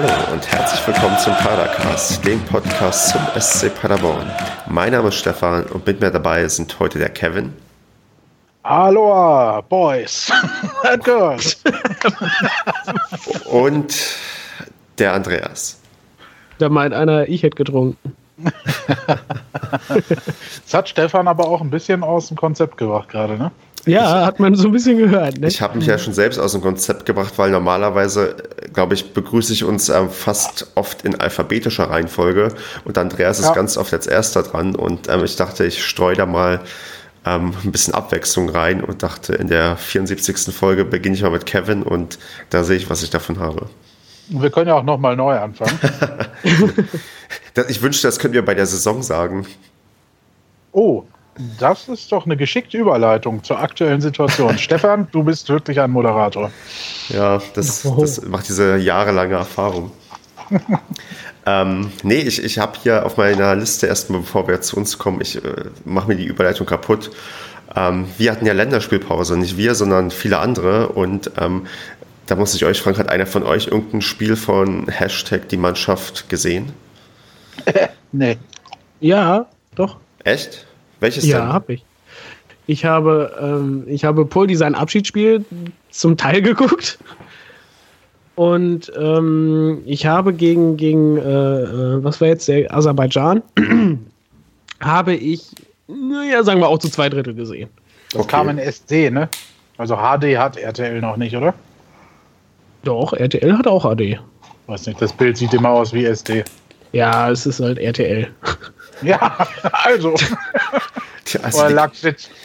Hallo und herzlich willkommen zum Padercast, dem Podcast zum SC Paderborn. Mein Name ist Stefan und mit mir dabei sind heute der Kevin. Aloha, Boys and Girls. und der Andreas. Da meint einer, ich hätte getrunken. das hat Stefan aber auch ein bisschen aus dem Konzept gebracht gerade, ne? Ja, ich, hat man so ein bisschen gehört. Ne? Ich habe mich ja schon selbst aus dem Konzept gebracht, weil normalerweise, glaube ich, begrüße ich uns ähm, fast oft in alphabetischer Reihenfolge und Andreas ja. ist ganz oft als erster dran und ähm, ich dachte, ich streue da mal ähm, ein bisschen Abwechslung rein und dachte, in der 74. Folge beginne ich mal mit Kevin und da sehe ich, was ich davon habe. Wir können ja auch nochmal neu anfangen. ich wünschte, das können wir bei der Saison sagen. Oh, das ist doch eine geschickte Überleitung zur aktuellen Situation. Stefan, du bist wirklich ein Moderator. Ja, das, das macht diese jahrelange Erfahrung. ähm, nee, ich, ich habe hier auf meiner Liste erstmal, bevor wir zu uns kommen, ich äh, mache mir die Überleitung kaputt. Ähm, wir hatten ja Länderspielpause, nicht wir, sondern viele andere. Und ähm, da muss ich euch fragen, hat einer von euch irgendein Spiel von Hashtag die Mannschaft gesehen? nee. Ja, doch. Echt? Welches ja, denn? Ja, habe ich. Ich habe, ähm, ich habe Poldi sein Abschiedsspiel zum Teil geguckt. Und ähm, ich habe gegen, gegen äh, äh was war jetzt, der Aserbaidschan, habe ich, naja, sagen wir auch zu zwei Drittel gesehen. Das okay. kam in SD, ne? Also HD hat RTL noch nicht, oder? Doch, RTL hat auch HD. Weiß nicht, das Bild sieht immer aus wie SD. Ja, es ist halt RTL. Ja, also. also Oder lag,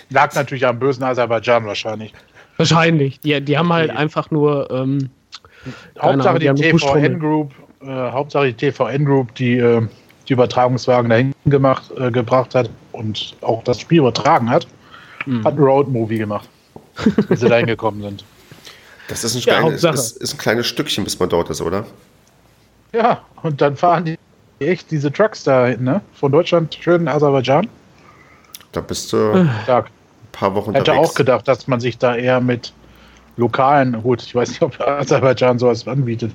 lag natürlich am bösen Aserbaidschan wahrscheinlich. Wahrscheinlich. Die, die haben halt die, einfach nur. Ähm, Hauptsache, die TVN Group, äh, Hauptsache die TVN Group, die äh, die Übertragungswagen dahin gemacht, äh, gebracht hat und auch das Spiel übertragen hat, mhm. hat ein Road-Movie gemacht, bis sie dahin gekommen sind. Das ist ein, ja, kleines, ist, ist ein kleines Stückchen, bis man dort ist, oder? Ja, und dann fahren die echt diese Trucks da hinten, ne? Von Deutschland schön in Aserbaidschan. Da bist du Stark. ein paar Wochen Hätte unterwegs. auch gedacht, dass man sich da eher mit lokalen, gut, ich weiß nicht, ob Aserbaidschan sowas anbietet.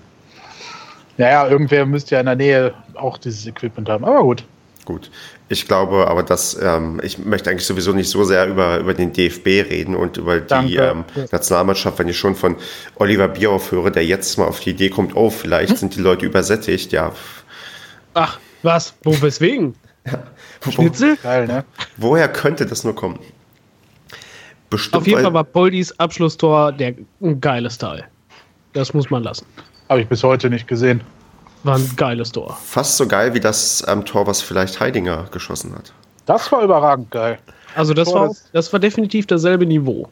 Naja, irgendwer müsste ja in der Nähe auch dieses Equipment haben, aber gut. Gut. Ich glaube aber, dass ähm, ich möchte eigentlich sowieso nicht so sehr über, über den DFB reden und über die ähm, Nationalmannschaft, wenn ich schon von Oliver Bierhoff höre, der jetzt mal auf die Idee kommt, oh, vielleicht hm? sind die Leute übersättigt, ja. Ach, was? Wo, weswegen? ja. Schnitzel? Geil, ne? Woher könnte das nur kommen? Bestimmt, Auf jeden Fall war Poldis Abschlusstor der ein geiles Teil. Das muss man lassen. Habe ich bis heute nicht gesehen. War ein geiles Tor. Fast so geil wie das ähm, Tor, was vielleicht Heidinger geschossen hat. Das war überragend geil. Also das, war, das war definitiv dasselbe Niveau.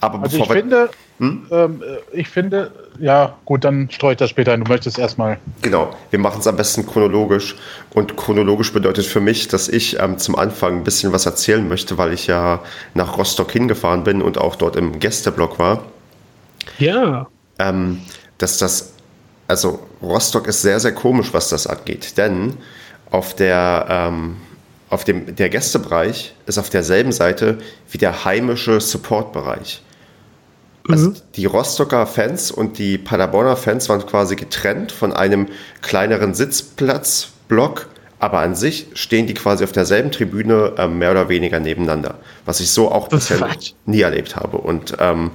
Aber also ich finde, hm? ähm, äh, ich finde, ja, gut, dann streue ich das später ein. Du möchtest erstmal. Genau, wir machen es am besten chronologisch. Und chronologisch bedeutet für mich, dass ich ähm, zum Anfang ein bisschen was erzählen möchte, weil ich ja nach Rostock hingefahren bin und auch dort im Gästeblock war. Ja. Ähm, dass das, also Rostock ist sehr, sehr komisch, was das angeht. Denn auf der, ähm, auf dem, der Gästebereich ist auf derselben Seite wie der heimische Supportbereich. Also mhm. die Rostocker Fans und die Paderborner Fans waren quasi getrennt von einem kleineren Sitzplatzblock, aber an sich stehen die quasi auf derselben Tribüne äh, mehr oder weniger nebeneinander, was ich so auch bisher nie erlebt habe und ähm,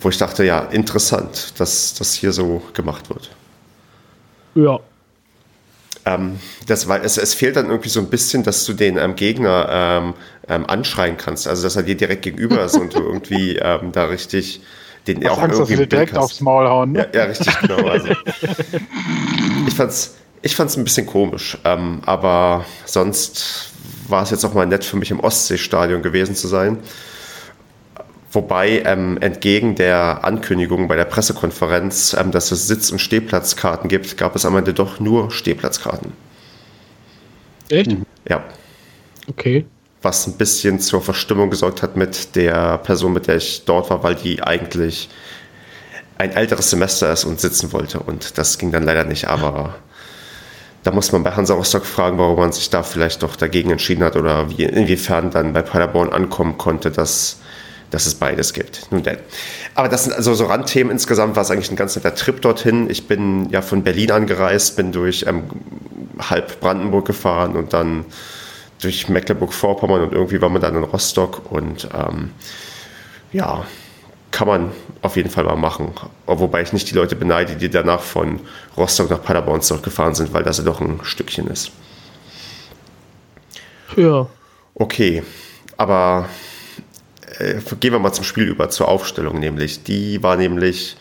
wo ich dachte, ja, interessant, dass das hier so gemacht wird. Ja, ähm, das war, es, es fehlt dann irgendwie so ein bisschen, dass du den ähm, Gegner ähm, ähm anschreien kannst. Also, dass er dir direkt gegenüber ist und du irgendwie ähm, da richtig den Was auch Angst, irgendwie dass direkt hast. aufs Maul hauen. Ne? Ja, ja, richtig, genau. Also, ich fand's, ich fand's ein bisschen komisch, ähm, aber sonst war es jetzt auch mal nett für mich im Ostseestadion gewesen zu sein. Wobei ähm, entgegen der Ankündigung bei der Pressekonferenz, ähm, dass es Sitz- und Stehplatzkarten gibt, gab es am Ende doch nur Stehplatzkarten. Echt? Mhm. Ja. Okay. Was ein bisschen zur Verstimmung gesorgt hat mit der Person, mit der ich dort war, weil die eigentlich ein älteres Semester ist und sitzen wollte. Und das ging dann leider nicht. Aber da muss man bei Hansa Rostock fragen, warum man sich da vielleicht doch dagegen entschieden hat oder wie, inwiefern dann bei Paderborn ankommen konnte, dass dass es beides gibt. Nun denn. Aber das sind also so Randthemen. Insgesamt war es eigentlich ein ganz netter Trip dorthin. Ich bin ja von Berlin angereist, bin durch ähm, halb Brandenburg gefahren und dann durch Mecklenburg-Vorpommern und irgendwie war man dann in Rostock und ähm, ja, kann man auf jeden Fall mal machen. Wobei ich nicht die Leute beneide, die danach von Rostock nach Paderborn zurückgefahren sind, weil das ja doch ein Stückchen ist. Ja. Okay, aber äh, gehen wir mal zum Spiel über, zur Aufstellung nämlich. Die war nämlich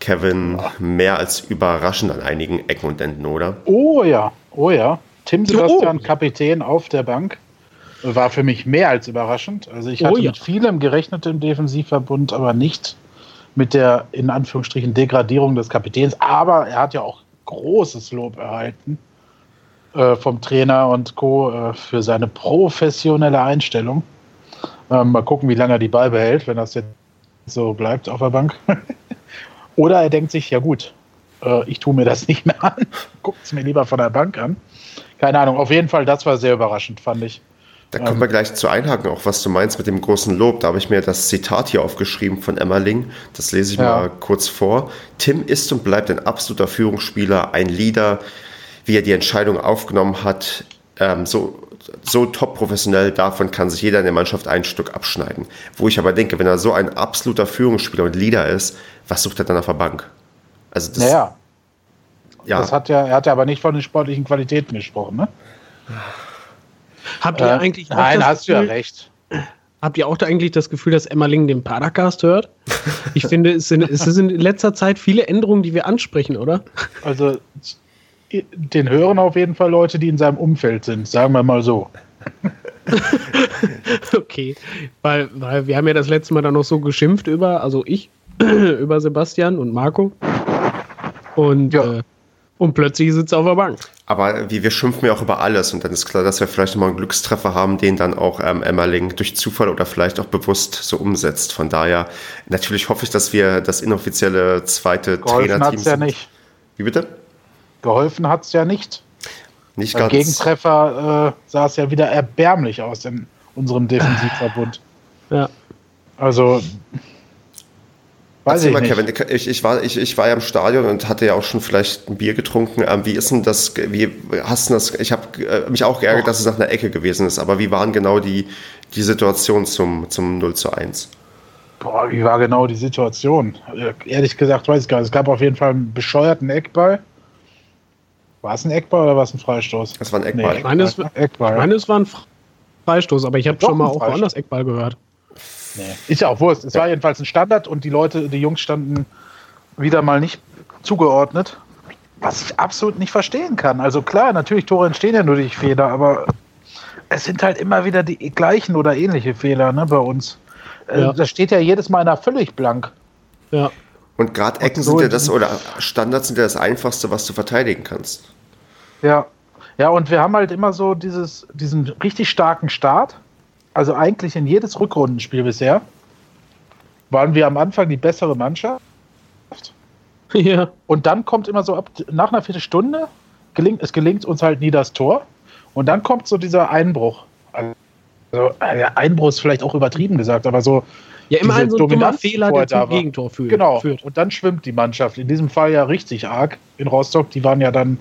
Kevin mehr als überraschend an einigen Ecken und Enden, oder? Oh ja, oh ja. Tim Sebastian, oh. Kapitän auf der Bank, war für mich mehr als überraschend. Also ich oh hatte oh ja. mit vielem gerechnet im Defensivverbund, aber nicht mit der in Anführungsstrichen Degradierung des Kapitäns. Aber er hat ja auch großes Lob erhalten äh, vom Trainer und Co. Äh, für seine professionelle Einstellung. Ähm, mal gucken, wie lange er die Ball behält, wenn das jetzt so bleibt auf der Bank. Oder er denkt sich, ja gut, äh, ich tue mir das nicht mehr an, guckt es mir lieber von der Bank an. Keine Ahnung, auf jeden Fall, das war sehr überraschend, fand ich. Da können wir gleich zu einhaken, auch was du meinst mit dem großen Lob. Da habe ich mir das Zitat hier aufgeschrieben von Emmerling. Das lese ich ja. mal kurz vor. Tim ist und bleibt ein absoluter Führungsspieler, ein Leader, wie er die Entscheidung aufgenommen hat. Ähm, so, so top professionell, davon kann sich jeder in der Mannschaft ein Stück abschneiden. Wo ich aber denke, wenn er so ein absoluter Führungsspieler und Leader ist, was sucht er dann auf der Bank? Also das, naja. Ja. Das hat ja, er hat ja aber nicht von den sportlichen Qualitäten gesprochen, ne? Habt ihr äh, eigentlich auch Nein, hast Gefühl, du ja recht. Habt ihr auch da eigentlich das Gefühl, dass Emmerling den Paracast hört? Ich finde, es sind, es sind in letzter Zeit viele Änderungen, die wir ansprechen, oder? Also, den hören auf jeden Fall Leute, die in seinem Umfeld sind, sagen wir mal so. okay, weil, weil wir haben ja das letzte Mal dann noch so geschimpft über, also ich, über Sebastian und Marco. Und, ja. äh, und plötzlich sitzt er auf der Bank. Aber wie wir schimpfen ja auch über alles und dann ist klar, dass wir vielleicht nochmal einen Glückstreffer haben, den dann auch ähm, Emmerling durch Zufall oder vielleicht auch bewusst so umsetzt. Von daher, natürlich hoffe ich, dass wir das inoffizielle zweite Trainerteam sind. ja nicht. Wie bitte? Geholfen hat es ja nicht. Nicht ganz. Gegentreffer äh, sah es ja wieder erbärmlich aus in unserem Defensivverbund. Ja. Also. Weiß Erzähl ich mal, nicht. Kevin, ich, ich, war, ich, ich war ja im Stadion und hatte ja auch schon vielleicht ein Bier getrunken. Ähm, wie ist denn das? Wie hast du das? Ich habe äh, mich auch geärgert, oh. dass es nach einer Ecke gewesen ist, aber wie waren genau die, die Situation zum, zum 0 zu 1? Boah, wie war genau die Situation? Ehrlich gesagt, weiß ich gar nicht. Es gab auf jeden Fall einen bescheuerten Eckball war es ein Eckball oder war es ein Freistoß? Es war ein Eckball. Nee, meines, Eckball. meines war ein Freistoß, aber ich habe schon mal auch woanders Eckball gehört. Nee. Ist ja auch Wurst. Es ja. war jedenfalls ein Standard und die Leute, die Jungs standen wieder mal nicht zugeordnet. Was ich absolut nicht verstehen kann. Also klar, natürlich Tore entstehen ja nur durch Fehler, aber es sind halt immer wieder die gleichen oder ähnliche Fehler ne, bei uns. Äh, ja. Das steht ja jedes Mal einer völlig blank. Ja. Und gerade Ecken so sind ja das, oder Standards sind ja das Einfachste, was du verteidigen kannst. Ja. Ja, und wir haben halt immer so dieses, diesen richtig starken Start. Also eigentlich in jedes Rückrundenspiel bisher waren wir am Anfang die bessere Mannschaft. Ja. Und dann kommt immer so ab, nach einer Viertelstunde, gelingt, es gelingt uns halt nie das Tor. Und dann kommt so dieser Einbruch. Also, Einbruch ist vielleicht auch übertrieben gesagt, aber so ja, immer ein so dummer Fehler, der zum Gegentor führt. Genau. Führt. Und dann schwimmt die Mannschaft. In diesem Fall ja richtig arg. In Rostock, die waren ja dann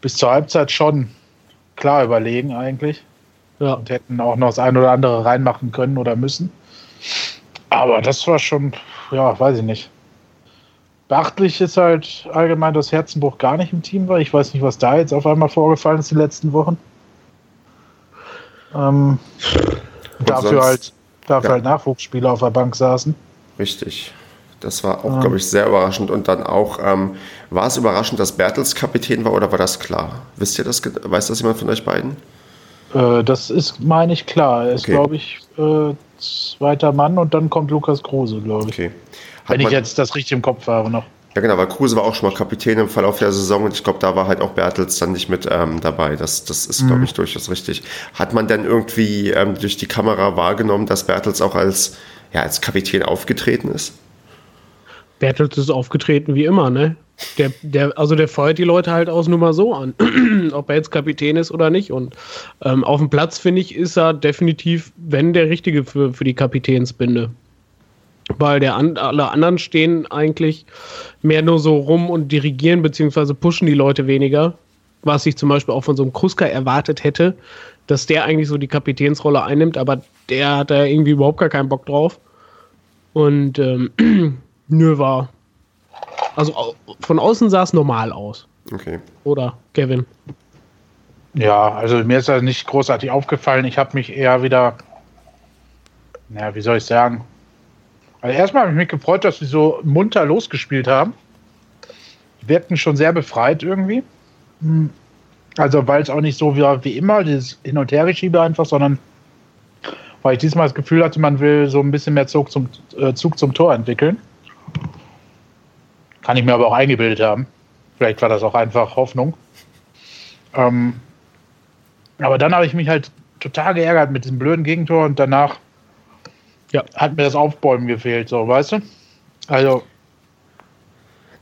bis zur Halbzeit schon klar überlegen eigentlich. Ja. Und hätten auch noch das eine oder andere reinmachen können oder müssen. Aber das war schon, ja, weiß ich nicht. Beachtlich ist halt allgemein, dass Herzenbruch gar nicht im Team war. Ich weiß nicht, was da jetzt auf einmal vorgefallen ist die letzten Wochen. Ähm, dafür halt dafür ja. halt Nachwuchsspieler auf der Bank saßen. Richtig. Das war auch, ja. glaube ich, sehr überraschend. Und dann auch, ähm, war es überraschend, dass Bertels Kapitän war oder war das klar? Wisst ihr das? Weiß das jemand von euch beiden? Äh, das ist, meine ich, klar. Er ist, okay. glaube ich, äh, zweiter Mann und dann kommt Lukas Kruse, glaube ich. Okay. Wenn ich jetzt das richtig im Kopf habe noch. Ja, genau, weil Kruse war auch schon mal Kapitän im Verlauf der Saison und ich glaube, da war halt auch Bertels dann nicht mit ähm, dabei. Das, das ist, mhm. glaube ich, durchaus richtig. Hat man denn irgendwie ähm, durch die Kamera wahrgenommen, dass Bertels auch als, ja, als Kapitän aufgetreten ist? Bertels ist aufgetreten wie immer, ne? Der, der, also der feuert die Leute halt aus nur mal so an, ob er jetzt Kapitän ist oder nicht. Und ähm, auf dem Platz, finde ich, ist er definitiv, wenn der Richtige für, für die Kapitänsbinde. Weil der an, alle anderen stehen eigentlich mehr nur so rum und dirigieren, beziehungsweise pushen die Leute weniger. Was ich zum Beispiel auch von so einem Kruska erwartet hätte, dass der eigentlich so die Kapitänsrolle einnimmt, aber der hat da irgendwie überhaupt gar keinen Bock drauf. Und ähm, nö, war. Also von außen sah es normal aus. Okay. Oder, Kevin? Ja, also mir ist das nicht großartig aufgefallen. Ich habe mich eher wieder, naja, wie soll ich sagen? Also erstmal habe ich mich gefreut, dass sie so munter losgespielt haben. Die wirkten schon sehr befreit irgendwie. Hm. Also, weil es auch nicht so wie, wie immer, dieses Hin- und Hergeschiebe einfach, sondern weil ich diesmal das Gefühl hatte, man will so ein bisschen mehr Zug zum, äh, Zug zum Tor entwickeln. Kann ich mir aber auch eingebildet haben. Vielleicht war das auch einfach Hoffnung. Ähm, aber dann habe ich mich halt total geärgert mit diesem blöden Gegentor und danach ja. hat mir das Aufbäumen gefehlt, so, weißt du? Also,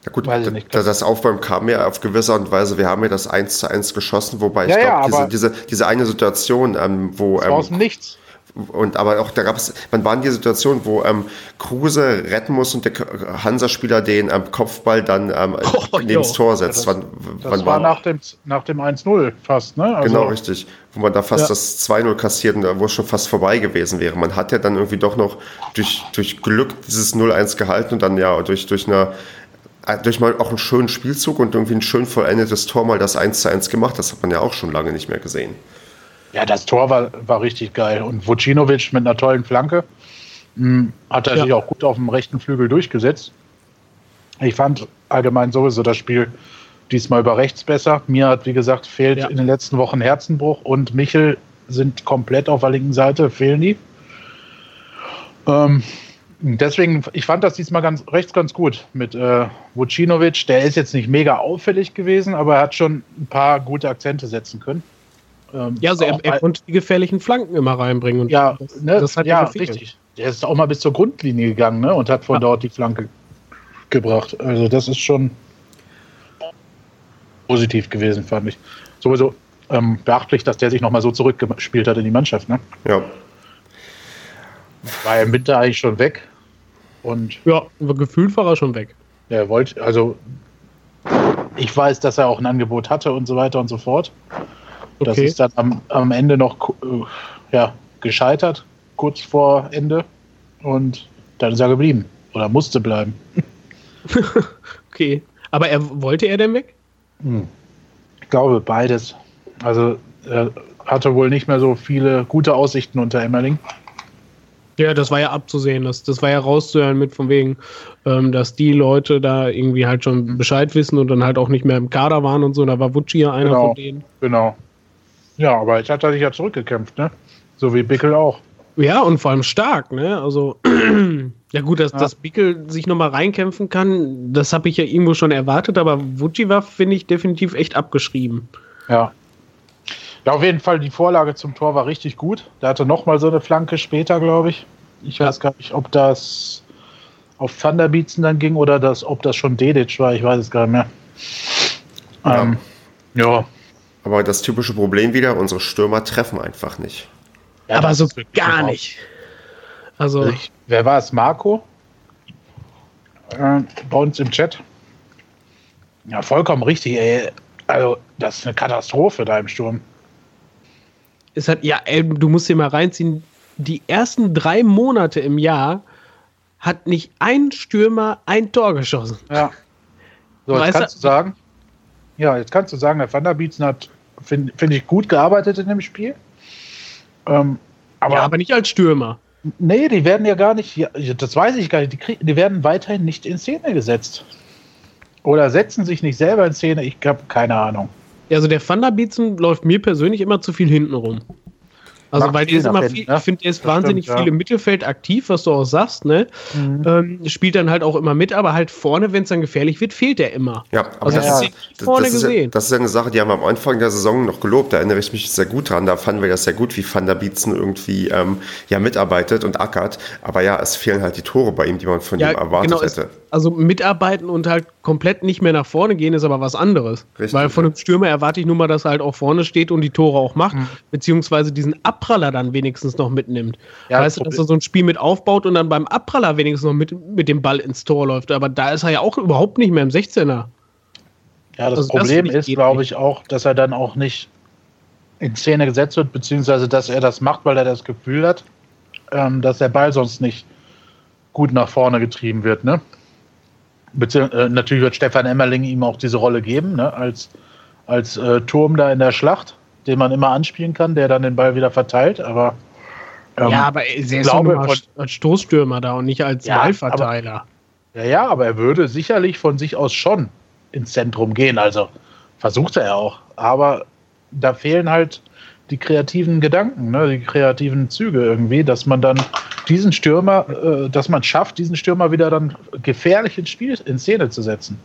ja gut, nicht, das Aufbäumen kam ja auf gewisse Art und Weise. Wir haben ja das 1 zu 1 geschossen, wobei ich ja, glaube, ja, diese, diese, diese eine Situation, ähm, wo. Ähm, aus dem Nichts. Und aber auch da gab es, man war in die Situation, wo ähm, Kruse retten muss und der Hansa-Spieler den ähm, Kopfball dann ähm, oh, neben das Tor setzt. Ja, das, wann, das war, nach dem, nach dem 1-0 fast, ne? Also, genau, richtig. Wo man da fast ja. das 2-0 kassiert und wo es schon fast vorbei gewesen wäre. Man hat ja dann irgendwie doch noch durch, durch Glück dieses 0-1 gehalten und dann ja durch, durch eine äh, durch mal auch einen schönen Spielzug und irgendwie ein schön vollendetes Tor mal das 1 zu 1 gemacht. Das hat man ja auch schon lange nicht mehr gesehen. Ja, das Tor war, war richtig geil. Und Vucinovic mit einer tollen Flanke mh, hm, hat er ja. sich auch gut auf dem rechten Flügel durchgesetzt. Ich fand allgemein sowieso das Spiel diesmal über rechts besser. Mir hat, wie gesagt, fehlt ja. in den letzten Wochen Herzenbruch und Michel sind komplett auf der linken Seite, fehlen die. Ähm, deswegen, ich fand das diesmal ganz, rechts ganz gut mit äh, Vucinovic. Der ist jetzt nicht mega auffällig gewesen, aber er hat schon ein paar gute Akzente setzen können. Ähm, ja, also er, er, konnte die gefährlichen Flanken immer reinbringen. Und ja, das, ne, das hat ja richtig. Der ist auch mal bis zur Grundlinie gegangen ne, und hat von ja. dort die Flanke gebracht. Also das ist schon positiv gewesen, fand ich. Sowieso ähm, beachtlich, dass der sich nochmal so zurückgespielt hat in die Mannschaft. Ne? Ja. War er im Winter eigentlich schon weg. Und ja, gefühlt war er schon weg. Er wollte, also ich weiß, dass er auch ein Angebot hatte und so weiter und so fort. Okay. Das ist dann am, am Ende noch äh, ja, gescheitert, kurz vor Ende. Und dann ist er geblieben. Oder musste bleiben. okay. Aber er wollte er denn weg? Hm. Ich glaube beides. Also er hatte wohl nicht mehr so viele gute Aussichten unter Emmerling. Ja, das war ja abzusehen, das, das war ja rauszuhören mit von wegen, ähm, dass die Leute da irgendwie halt schon Bescheid wissen und dann halt auch nicht mehr im Kader waren und so. Da war Wutschi ja einer genau, von denen. Genau. Ja, aber jetzt hat er sich ja zurückgekämpft, ne? So wie Bickel auch. Ja, und vor allem stark, ne? Also, ja gut, dass, ja. dass Bickel sich nochmal reinkämpfen kann, das habe ich ja irgendwo schon erwartet, aber Wutschi war, finde ich, definitiv echt abgeschrieben. Ja. Ja, auf jeden Fall, die Vorlage zum Tor war richtig gut. Der hatte nochmal so eine Flanke später, glaube ich. Ich weiß gar nicht, ob das auf Thunderbeatsen dann ging oder das, ob das schon Dedic war, ich weiß es gar nicht mehr. Ja. Ähm, ja, aber das typische Problem wieder, unsere Stürmer treffen einfach nicht. Ja, aber so gar nicht. Also, ich, wer war es? Marco? Äh, bei uns im Chat. Ja, vollkommen richtig, ey. Also, das ist eine Katastrophe da im Sturm. Es hat, ja, ey, du musst dir mal reinziehen, die ersten drei Monate im Jahr hat nicht ein Stürmer ein Tor geschossen. Ja. So, weißt kannst du sagen, ja, jetzt kannst du sagen, der Van der Beatsen hat finde find ich, gut gearbeitet in dem Spiel. Ähm, aber, ja, aber nicht als Stürmer. Nee, die werden ja gar nicht, ja, das weiß ich gar nicht, die, krieg, die werden weiterhin nicht in Szene gesetzt. Oder setzen sich nicht selber in Szene, ich habe keine Ahnung. Ja, also der Thunderbeatsen läuft mir persönlich immer zu viel hinten rum. Also, weil der ist immer viel, ne? ich finde, der ist das wahnsinnig stimmt, viel ja. im Mittelfeld aktiv, was du auch sagst, ne? Mhm. Ähm, spielt dann halt auch immer mit, aber halt vorne, wenn es dann gefährlich wird, fehlt der immer. Ja, aber also, das, das, ist, vorne das, gesehen. Ja, das ist ja eine Sache, die haben wir am Anfang der Saison noch gelobt, da erinnere ich mich sehr gut dran, da fanden wir das sehr gut, wie Van der Bietzen irgendwie ähm, ja mitarbeitet und ackert, aber ja, es fehlen halt die Tore bei ihm, die man von ja, ihm erwartet genau, hätte. Es, also mitarbeiten und halt komplett nicht mehr nach vorne gehen, ist aber was anderes. Richtig. Weil von einem Stürmer erwarte ich nur mal, dass er halt auch vorne steht und die Tore auch macht, mhm. beziehungsweise diesen Abpraller dann wenigstens noch mitnimmt. Ja, weißt du, dass er so ein Spiel mit aufbaut und dann beim Abpraller wenigstens noch mit, mit dem Ball ins Tor läuft. Aber da ist er ja auch überhaupt nicht mehr im 16er. Ja, das also Problem das ist, glaube ich, auch, dass er dann auch nicht in Szene gesetzt wird, beziehungsweise dass er das macht, weil er das Gefühl hat, ähm, dass der Ball sonst nicht gut nach vorne getrieben wird. Ne? Beziehungs äh, natürlich wird Stefan Emmerling ihm auch diese Rolle geben, ne? als, als äh, Turm da in der Schlacht, den man immer anspielen kann, der dann den Ball wieder verteilt. Aber ähm, ja, aber er ist glaube, nur als Stoßstürmer da und nicht als ja, Ballverteiler. Aber, ja, ja, aber er würde sicherlich von sich aus schon ins Zentrum gehen. Also versucht er ja auch. Aber da fehlen halt die kreativen Gedanken, ne, die kreativen Züge irgendwie, dass man dann diesen Stürmer, äh, dass man schafft, diesen Stürmer wieder dann gefährlich ins Spiel, in Szene zu setzen.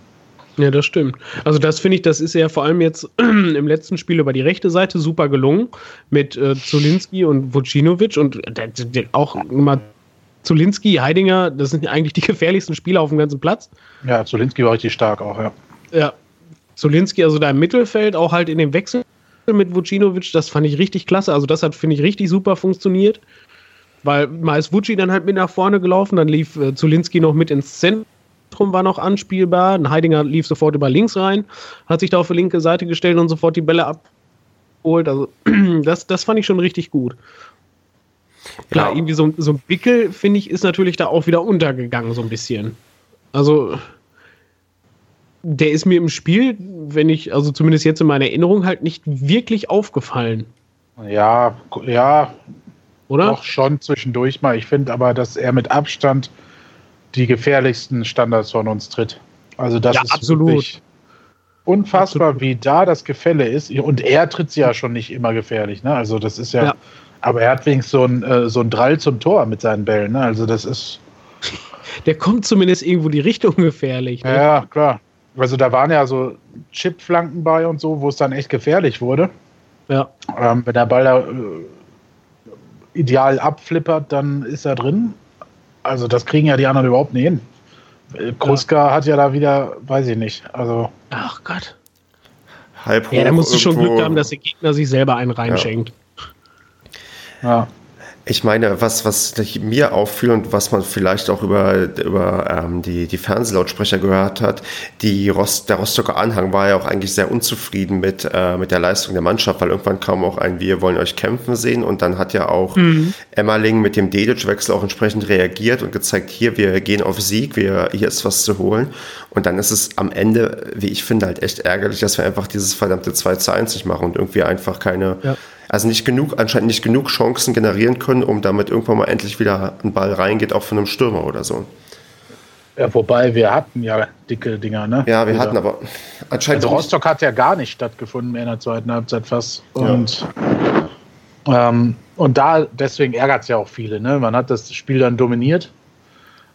Ja, das stimmt. Also das finde ich, das ist ja vor allem jetzt im letzten Spiel über die rechte Seite super gelungen mit äh, Zulinski und Vucinovic und äh, auch mal Zulinski, Heidinger, das sind eigentlich die gefährlichsten Spieler auf dem ganzen Platz. Ja, Zulinski war richtig stark auch, ja. Ja, Zulinski, also da im Mittelfeld, auch halt in dem Wechsel mit Vucinovic, das fand ich richtig klasse. Also das hat, finde ich, richtig super funktioniert. Weil mal ist Vuci dann halt mit nach vorne gelaufen, dann lief äh, Zulinski noch mit ins Zentrum, war noch anspielbar. Ein Heidinger lief sofort über links rein, hat sich da auf die linke Seite gestellt und sofort die Bälle abgeholt. Also das, das fand ich schon richtig gut. Klar, ja. irgendwie so, so ein Bickel, finde ich, ist natürlich da auch wieder untergegangen, so ein bisschen. Also der ist mir im Spiel, wenn ich, also zumindest jetzt in meiner Erinnerung, halt nicht wirklich aufgefallen. Ja, ja. Oder? Doch schon zwischendurch mal. Ich finde aber, dass er mit Abstand die gefährlichsten Standards von uns tritt. Also das ja, ist absolut. unfassbar, absolut. wie da das Gefälle ist. Und er tritt sie ja schon nicht immer gefährlich. Ne? Also das ist ja, ja. Aber er hat wenigstens so ein, äh, so ein Drall zum Tor mit seinen Bällen. Ne? Also das ist. Der kommt zumindest irgendwo die Richtung gefährlich. Ne? Ja, klar. Also da waren ja so Chipflanken bei und so, wo es dann echt gefährlich wurde. Ja. Ähm, wenn der Ball da äh, ideal abflippert, dann ist er drin. Also das kriegen ja die anderen überhaupt nicht hin. Kruska ja. hat ja da wieder, weiß ich nicht. Also. Ach Gott. Halb hoch. Ja, da musst du schon Glück haben, dass der Gegner sich selber einen reinschenkt. Ja. ja. Ich meine, was, was mir auffiel und was man vielleicht auch über, über ähm, die, die Fernsehlautsprecher gehört hat, die Rost, der Rostocker Anhang war ja auch eigentlich sehr unzufrieden mit, äh, mit der Leistung der Mannschaft, weil irgendwann kam auch ein Wir wollen euch kämpfen sehen und dann hat ja auch mhm. Emmerling mit dem Dedic-Wechsel auch entsprechend reagiert und gezeigt, hier, wir gehen auf Sieg, wir, hier ist was zu holen. Und dann ist es am Ende, wie ich finde, halt echt ärgerlich, dass wir einfach dieses verdammte 2 zu 1 nicht machen und irgendwie einfach keine, ja also nicht genug, anscheinend nicht genug Chancen generieren können, um damit irgendwann mal endlich wieder ein Ball reingeht, auch von einem Stürmer oder so. Ja, wobei wir hatten ja dicke Dinger, ne? Ja, wir Oder? hatten aber anscheinend. Also Rostock hat ja gar nicht stattgefunden mehr in der zweiten Halbzeit fast. Und, ja. ähm, und da, deswegen ärgert es ja auch viele, ne? Man hat das Spiel dann dominiert.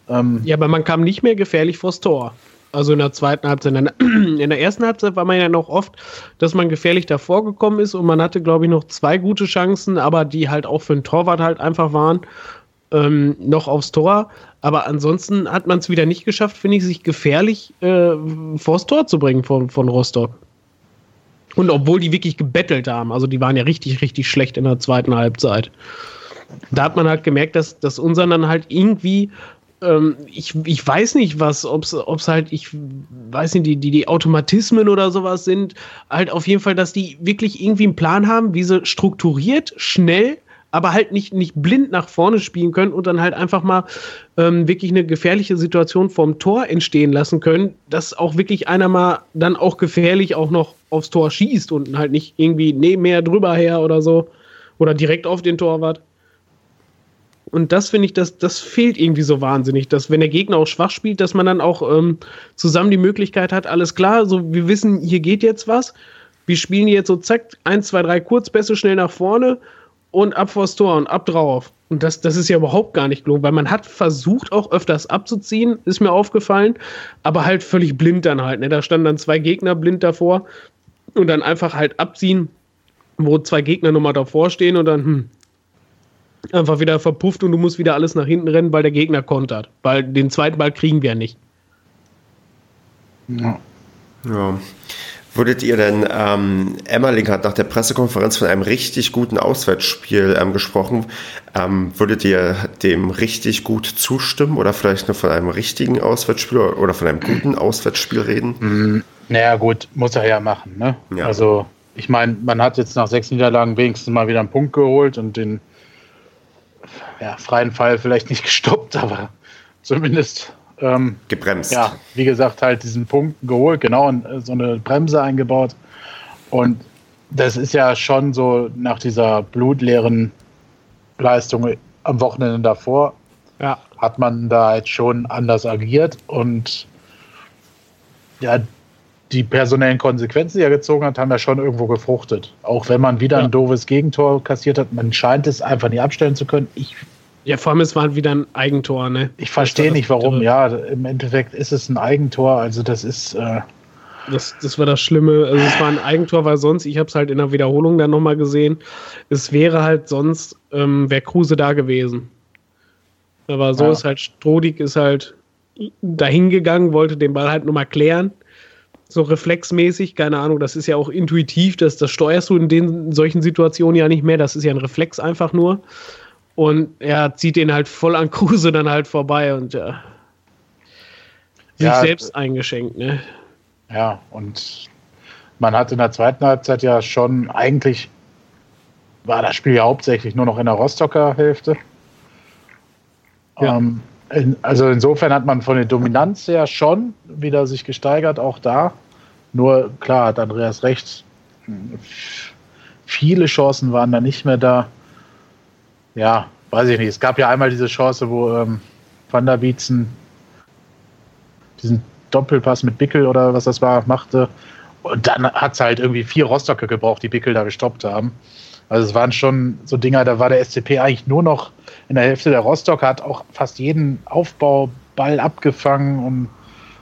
Ähm, ja, aber man kam nicht mehr gefährlich vors Tor. Also in der zweiten Halbzeit. In der ersten Halbzeit war man ja noch oft, dass man gefährlich davor gekommen ist und man hatte, glaube ich, noch zwei gute Chancen, aber die halt auch für den Torwart halt einfach waren, ähm, noch aufs Tor. Aber ansonsten hat man es wieder nicht geschafft, finde ich, sich gefährlich äh, vors Tor zu bringen von, von Rostock. Und obwohl die wirklich gebettelt haben, also die waren ja richtig, richtig schlecht in der zweiten Halbzeit. Da hat man halt gemerkt, dass, dass unseren dann halt irgendwie ähm, ich, ich weiß nicht was, ob es halt, ich weiß nicht, die, die, die Automatismen oder sowas sind. Halt auf jeden Fall, dass die wirklich irgendwie einen Plan haben, wie sie strukturiert, schnell, aber halt nicht, nicht blind nach vorne spielen können und dann halt einfach mal ähm, wirklich eine gefährliche Situation vorm Tor entstehen lassen können, dass auch wirklich einer mal dann auch gefährlich auch noch aufs Tor schießt und halt nicht irgendwie nebenher drüber her oder so oder direkt auf den Torwart. Und das finde ich, das, das fehlt irgendwie so wahnsinnig, dass wenn der Gegner auch schwach spielt, dass man dann auch ähm, zusammen die Möglichkeit hat, alles klar, so wir wissen, hier geht jetzt was. Wir spielen jetzt so zack, 1, 2, 3 Kurzpässe schnell nach vorne und ab vors Tor und ab drauf. Und das, das ist ja überhaupt gar nicht gelungen, weil man hat versucht auch öfters abzuziehen, ist mir aufgefallen, aber halt völlig blind dann halt. Ne? Da standen dann zwei Gegner blind davor und dann einfach halt abziehen, wo zwei Gegner nochmal davor stehen und dann hm, einfach wieder verpufft und du musst wieder alles nach hinten rennen, weil der Gegner kontert. Weil den zweiten Ball kriegen wir nicht. Ja. ja. Würdet ihr denn, ähm, Emmerling hat nach der Pressekonferenz von einem richtig guten Auswärtsspiel ähm, gesprochen. Ähm, würdet ihr dem richtig gut zustimmen oder vielleicht nur von einem richtigen Auswärtsspiel oder von einem guten Auswärtsspiel reden? Mhm. Naja, gut, muss er ja machen. Ne? Ja. Also, ich meine, man hat jetzt nach sechs Niederlagen wenigstens mal wieder einen Punkt geholt und den ja, freien Fall vielleicht nicht gestoppt, aber zumindest ähm, gebremst. Ja, wie gesagt, halt diesen Punkt geholt, genau, und äh, so eine Bremse eingebaut. Und das ist ja schon so nach dieser blutleeren Leistung am Wochenende davor, ja. hat man da jetzt schon anders agiert und ja, die personellen Konsequenzen, die er gezogen hat, haben ja schon irgendwo gefruchtet. Auch wenn man wieder ja. ein doofes Gegentor kassiert hat, man scheint es einfach nicht abstellen zu können. Ich ja, vor allem, es war wieder ein Eigentor, ne? Ich verstehe nicht, warum. Ja, im Endeffekt ist es ein Eigentor. Also, das ist. Äh das, das war das Schlimme. Also, es war ein Eigentor, weil sonst, ich habe es halt in der Wiederholung dann nochmal gesehen, es wäre halt sonst, ähm, wäre Kruse da gewesen. Aber so ja. ist halt, Strodig ist halt dahin gegangen, wollte den Ball halt nochmal klären. So reflexmäßig, keine Ahnung, das ist ja auch intuitiv, das, das steuerst du in den solchen Situationen ja nicht mehr, das ist ja ein Reflex einfach nur. Und er zieht den halt voll an Kruse dann halt vorbei und ja, sich ja, selbst eingeschenkt, ne? Ja, und man hat in der zweiten Halbzeit ja schon eigentlich war das Spiel ja hauptsächlich nur noch in der Rostocker Hälfte. Ja. Ähm, in, also insofern hat man von der Dominanz her schon wieder sich gesteigert, auch da. Nur klar hat Andreas recht, viele Chancen waren da nicht mehr da ja, weiß ich nicht. Es gab ja einmal diese Chance, wo ähm, Van der Bietzen diesen Doppelpass mit Bickel oder was das war, machte. Und dann hat es halt irgendwie vier Rostocker gebraucht, die Bickel da gestoppt haben. Also es waren schon so Dinger, da war der SCP eigentlich nur noch in der Hälfte der Rostocker, hat auch fast jeden Aufbauball abgefangen und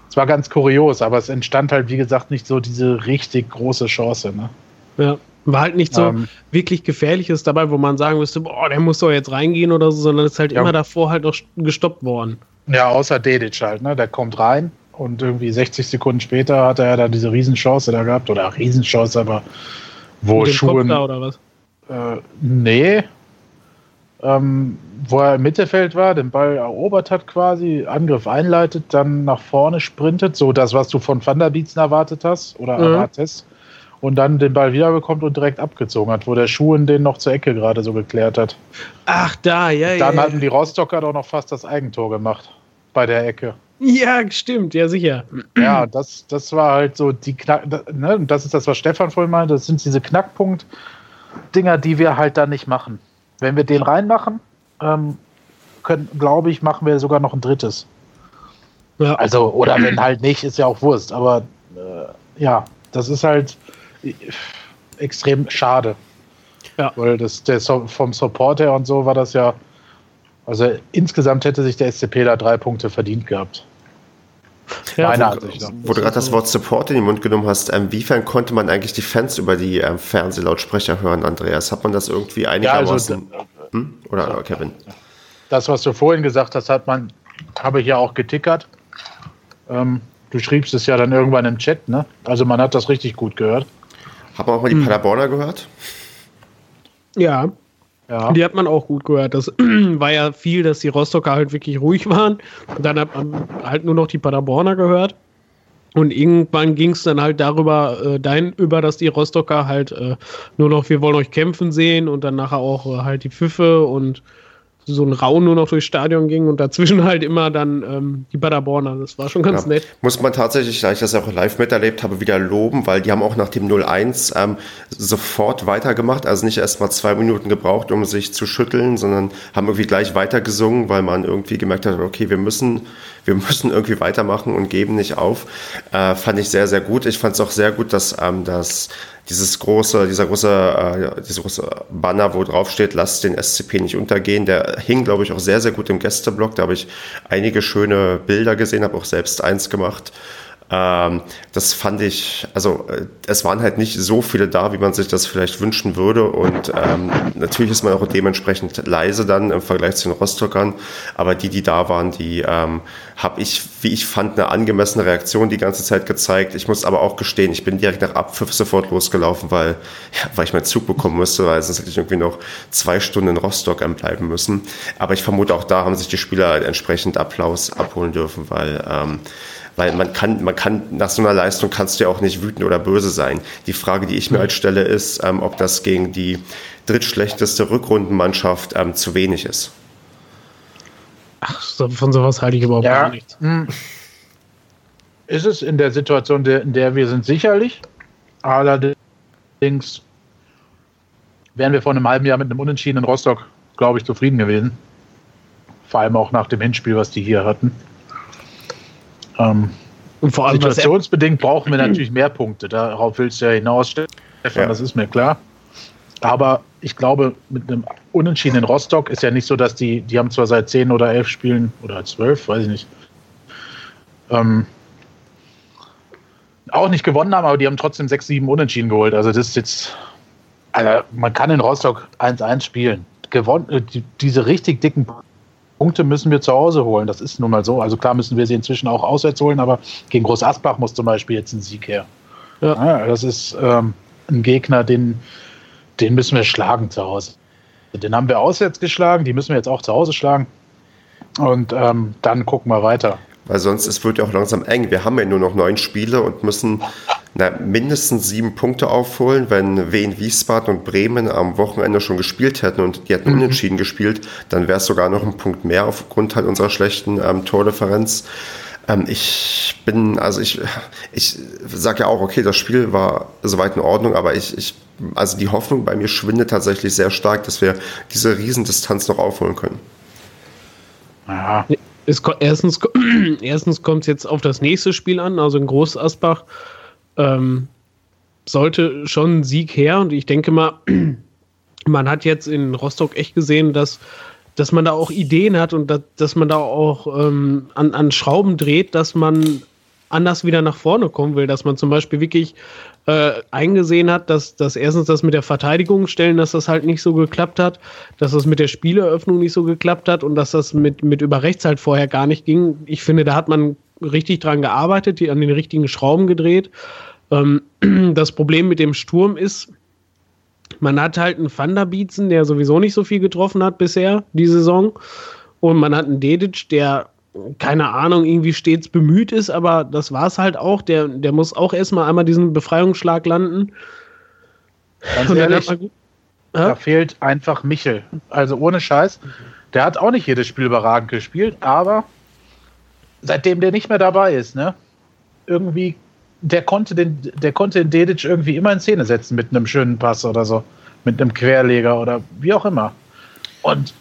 es war ganz kurios, aber es entstand halt, wie gesagt, nicht so diese richtig große Chance. Ne? Ja. War halt nicht so ähm, wirklich Gefährliches dabei, wo man sagen müsste, boah, der muss doch jetzt reingehen oder so, sondern es ist halt ja, immer davor halt auch gestoppt worden. Ja, außer Dedic halt, ne? Der kommt rein und irgendwie 60 Sekunden später hat er da diese Riesenchance da gehabt, oder Riesenchance, aber wo Schuhen. oder was? Äh, nee. Ähm, wo er im Mittelfeld war, den Ball erobert hat quasi, Angriff einleitet, dann nach vorne sprintet, so das, was du von Van der Bietzen erwartet hast oder mhm. erwartest und dann den Ball wiederbekommt und direkt abgezogen hat, wo der Schuhen den noch zur Ecke gerade so geklärt hat. Ach, da, ja, ja. Dann hatten die Rostocker doch noch fast das Eigentor gemacht bei der Ecke. Ja, stimmt, ja, sicher. Ja, das, das war halt so die Knack, ne, das ist das, was Stefan vorhin meinte, das sind diese Knackpunkt-Dinger, die wir halt dann nicht machen. Wenn wir den reinmachen, ähm, können, glaube ich, machen wir sogar noch ein drittes. Ja. Also, oder wenn halt nicht, ist ja auch Wurst, aber äh, ja, das ist halt, extrem schade. Ja. Weil das, der, vom Support her und so war das ja. Also insgesamt hätte sich der SCP da drei Punkte verdient gehabt. Ja, Meiner Ansicht nach. Wo du gerade das Wort Support in den Mund genommen hast, inwiefern konnte man eigentlich die Fans über die ähm, Fernsehlautsprecher hören, Andreas? Hat man das irgendwie einigermaßen? Ja, also, hm? Oder so, Kevin? Das, was du vorhin gesagt hast, hat man, habe ich ja auch getickert. Ähm, du schriebst es ja dann irgendwann im Chat, ne? Also man hat das richtig gut gehört. Hat man auch mal die hm. Paderborner gehört? Ja. Ja. Die hat man auch gut gehört. Das war ja viel, dass die Rostocker halt wirklich ruhig waren. Und dann hat man halt nur noch die Paderborner gehört. Und irgendwann ging es dann halt darüber, äh, dahin über, dass die Rostocker halt äh, nur noch, wir wollen euch kämpfen sehen und dann nachher auch äh, halt die Pfiffe und so ein Raun nur noch durchs Stadion ging und dazwischen halt immer dann ähm, die Paderborner. Das war schon ganz ja. nett. Muss man tatsächlich, da ich das auch live miterlebt habe, wieder loben, weil die haben auch nach dem 0-1 ähm, sofort weitergemacht. Also nicht erst mal zwei Minuten gebraucht, um sich zu schütteln, sondern haben irgendwie gleich weitergesungen, weil man irgendwie gemerkt hat, okay, wir müssen, wir müssen irgendwie weitermachen und geben nicht auf. Äh, fand ich sehr, sehr gut. Ich fand es auch sehr gut, dass ähm, das dieses große, dieser große, äh, diese große Banner, wo drauf steht, lasst den SCP nicht untergehen, der hing, glaube ich, auch sehr, sehr gut im Gästeblock. Da habe ich einige schöne Bilder gesehen, habe auch selbst eins gemacht. Ähm, das fand ich, also äh, es waren halt nicht so viele da, wie man sich das vielleicht wünschen würde. Und ähm, natürlich ist man auch dementsprechend leise dann im Vergleich zu den Rostockern. Aber die, die da waren, die ähm, habe ich, wie ich fand, eine angemessene Reaktion die ganze Zeit gezeigt. Ich muss aber auch gestehen, ich bin direkt nach Abpfiff sofort losgelaufen, weil, ja, weil ich meinen Zug bekommen musste, weil sonst hätte ich irgendwie noch zwei Stunden in Rostock bleiben müssen. Aber ich vermute, auch da haben sich die Spieler entsprechend Applaus abholen dürfen, weil ähm, weil man kann, man kann, nach so einer Leistung kannst du ja auch nicht wütend oder böse sein. Die Frage, die ich mir halt stelle, ist, ähm, ob das gegen die drittschlechteste Rückrundenmannschaft ähm, zu wenig ist. Ach, von sowas halte ich überhaupt ja. gar nichts. Hm. Ist es in der Situation, in der wir sind, sicherlich. Allerdings wären wir vor einem halben Jahr mit einem Unentschieden in Rostock, glaube ich, zufrieden gewesen. Vor allem auch nach dem Hinspiel, was die hier hatten. Ähm, und vor allem situationsbedingt brauchen wir natürlich mehr Punkte. Darauf willst du ja hinaus, Stefan, ja. das ist mir klar. Aber ich glaube, mit einem Unentschieden in Rostock ist ja nicht so, dass die, die haben zwar seit zehn oder elf Spielen oder zwölf, weiß ich nicht, ähm, auch nicht gewonnen haben, aber die haben trotzdem sechs, sieben Unentschieden geholt. Also das ist jetzt, also man kann in Rostock 1-1 spielen. Gewonnen, äh, die, diese richtig dicken Punkte müssen wir zu Hause holen. Das ist nun mal so. Also klar müssen wir sie inzwischen auch auswärts holen, aber gegen Groß Asbach muss zum Beispiel jetzt ein Sieg her. Ja. ja das ist ähm, ein Gegner, den, den müssen wir schlagen zu Hause. Den haben wir auswärts geschlagen, die müssen wir jetzt auch zu Hause schlagen. Und ähm, dann gucken wir weiter. Weil sonst es wird ja auch langsam eng. Wir haben ja nur noch neun Spiele und müssen na, mindestens sieben Punkte aufholen. Wenn Wien, Wiesbaden und Bremen am Wochenende schon gespielt hätten und die hätten mhm. unentschieden gespielt, dann wäre es sogar noch ein Punkt mehr aufgrund halt unserer schlechten ähm, Tordifferenz. Ähm, ich bin, also ich, ich sage ja auch, okay, das Spiel war soweit in Ordnung, aber ich, ich, also die Hoffnung bei mir schwindet tatsächlich sehr stark, dass wir diese Riesendistanz noch aufholen können. Ja. Es, erstens erstens kommt es jetzt auf das nächste Spiel an, also in Groß Asbach. Ähm, sollte schon ein Sieg her und ich denke mal, man hat jetzt in Rostock echt gesehen, dass, dass man da auch Ideen hat und dass, dass man da auch ähm, an, an Schrauben dreht, dass man anders wieder nach vorne kommen will, dass man zum Beispiel wirklich äh, eingesehen hat, dass, dass erstens das mit der Verteidigung stellen, dass das halt nicht so geklappt hat, dass das mit der Spieleröffnung nicht so geklappt hat und dass das mit, mit über rechts halt vorher gar nicht ging. Ich finde, da hat man richtig dran gearbeitet, die an den richtigen Schrauben gedreht ähm, das Problem mit dem Sturm ist, man hat halt einen Thunderbietzen, der sowieso nicht so viel getroffen hat bisher, die Saison. Und man hat einen Dedic, der, keine Ahnung, irgendwie stets bemüht ist, aber das war es halt auch. Der, der muss auch erstmal einmal diesen Befreiungsschlag landen. Ganz ehrlich, da fehlt einfach Michel. Also ohne Scheiß. Der hat auch nicht jedes Spiel überragend gespielt, aber seitdem der nicht mehr dabei ist, ne? Irgendwie der konnte den, der konnte den Dedic irgendwie immer in Szene setzen mit einem schönen Pass oder so, mit einem Querleger oder wie auch immer. Und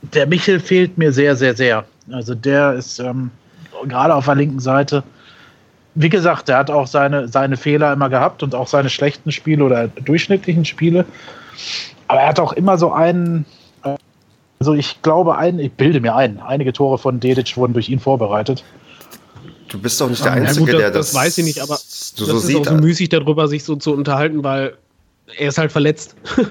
der Michel fehlt mir sehr, sehr, sehr. Also der ist ähm, gerade auf der linken Seite. Wie gesagt, der hat auch seine, seine Fehler immer gehabt und auch seine schlechten Spiele oder durchschnittlichen Spiele. Aber er hat auch immer so einen, also ich glaube, ein, ich bilde mir ein, einige Tore von Dedic wurden durch ihn vorbereitet. Du bist doch nicht der Einzige, ja, gut, das, der das. Das weiß ich nicht, aber so, das ist auch so müßig darüber, sich so zu unterhalten, weil er ist halt verletzt.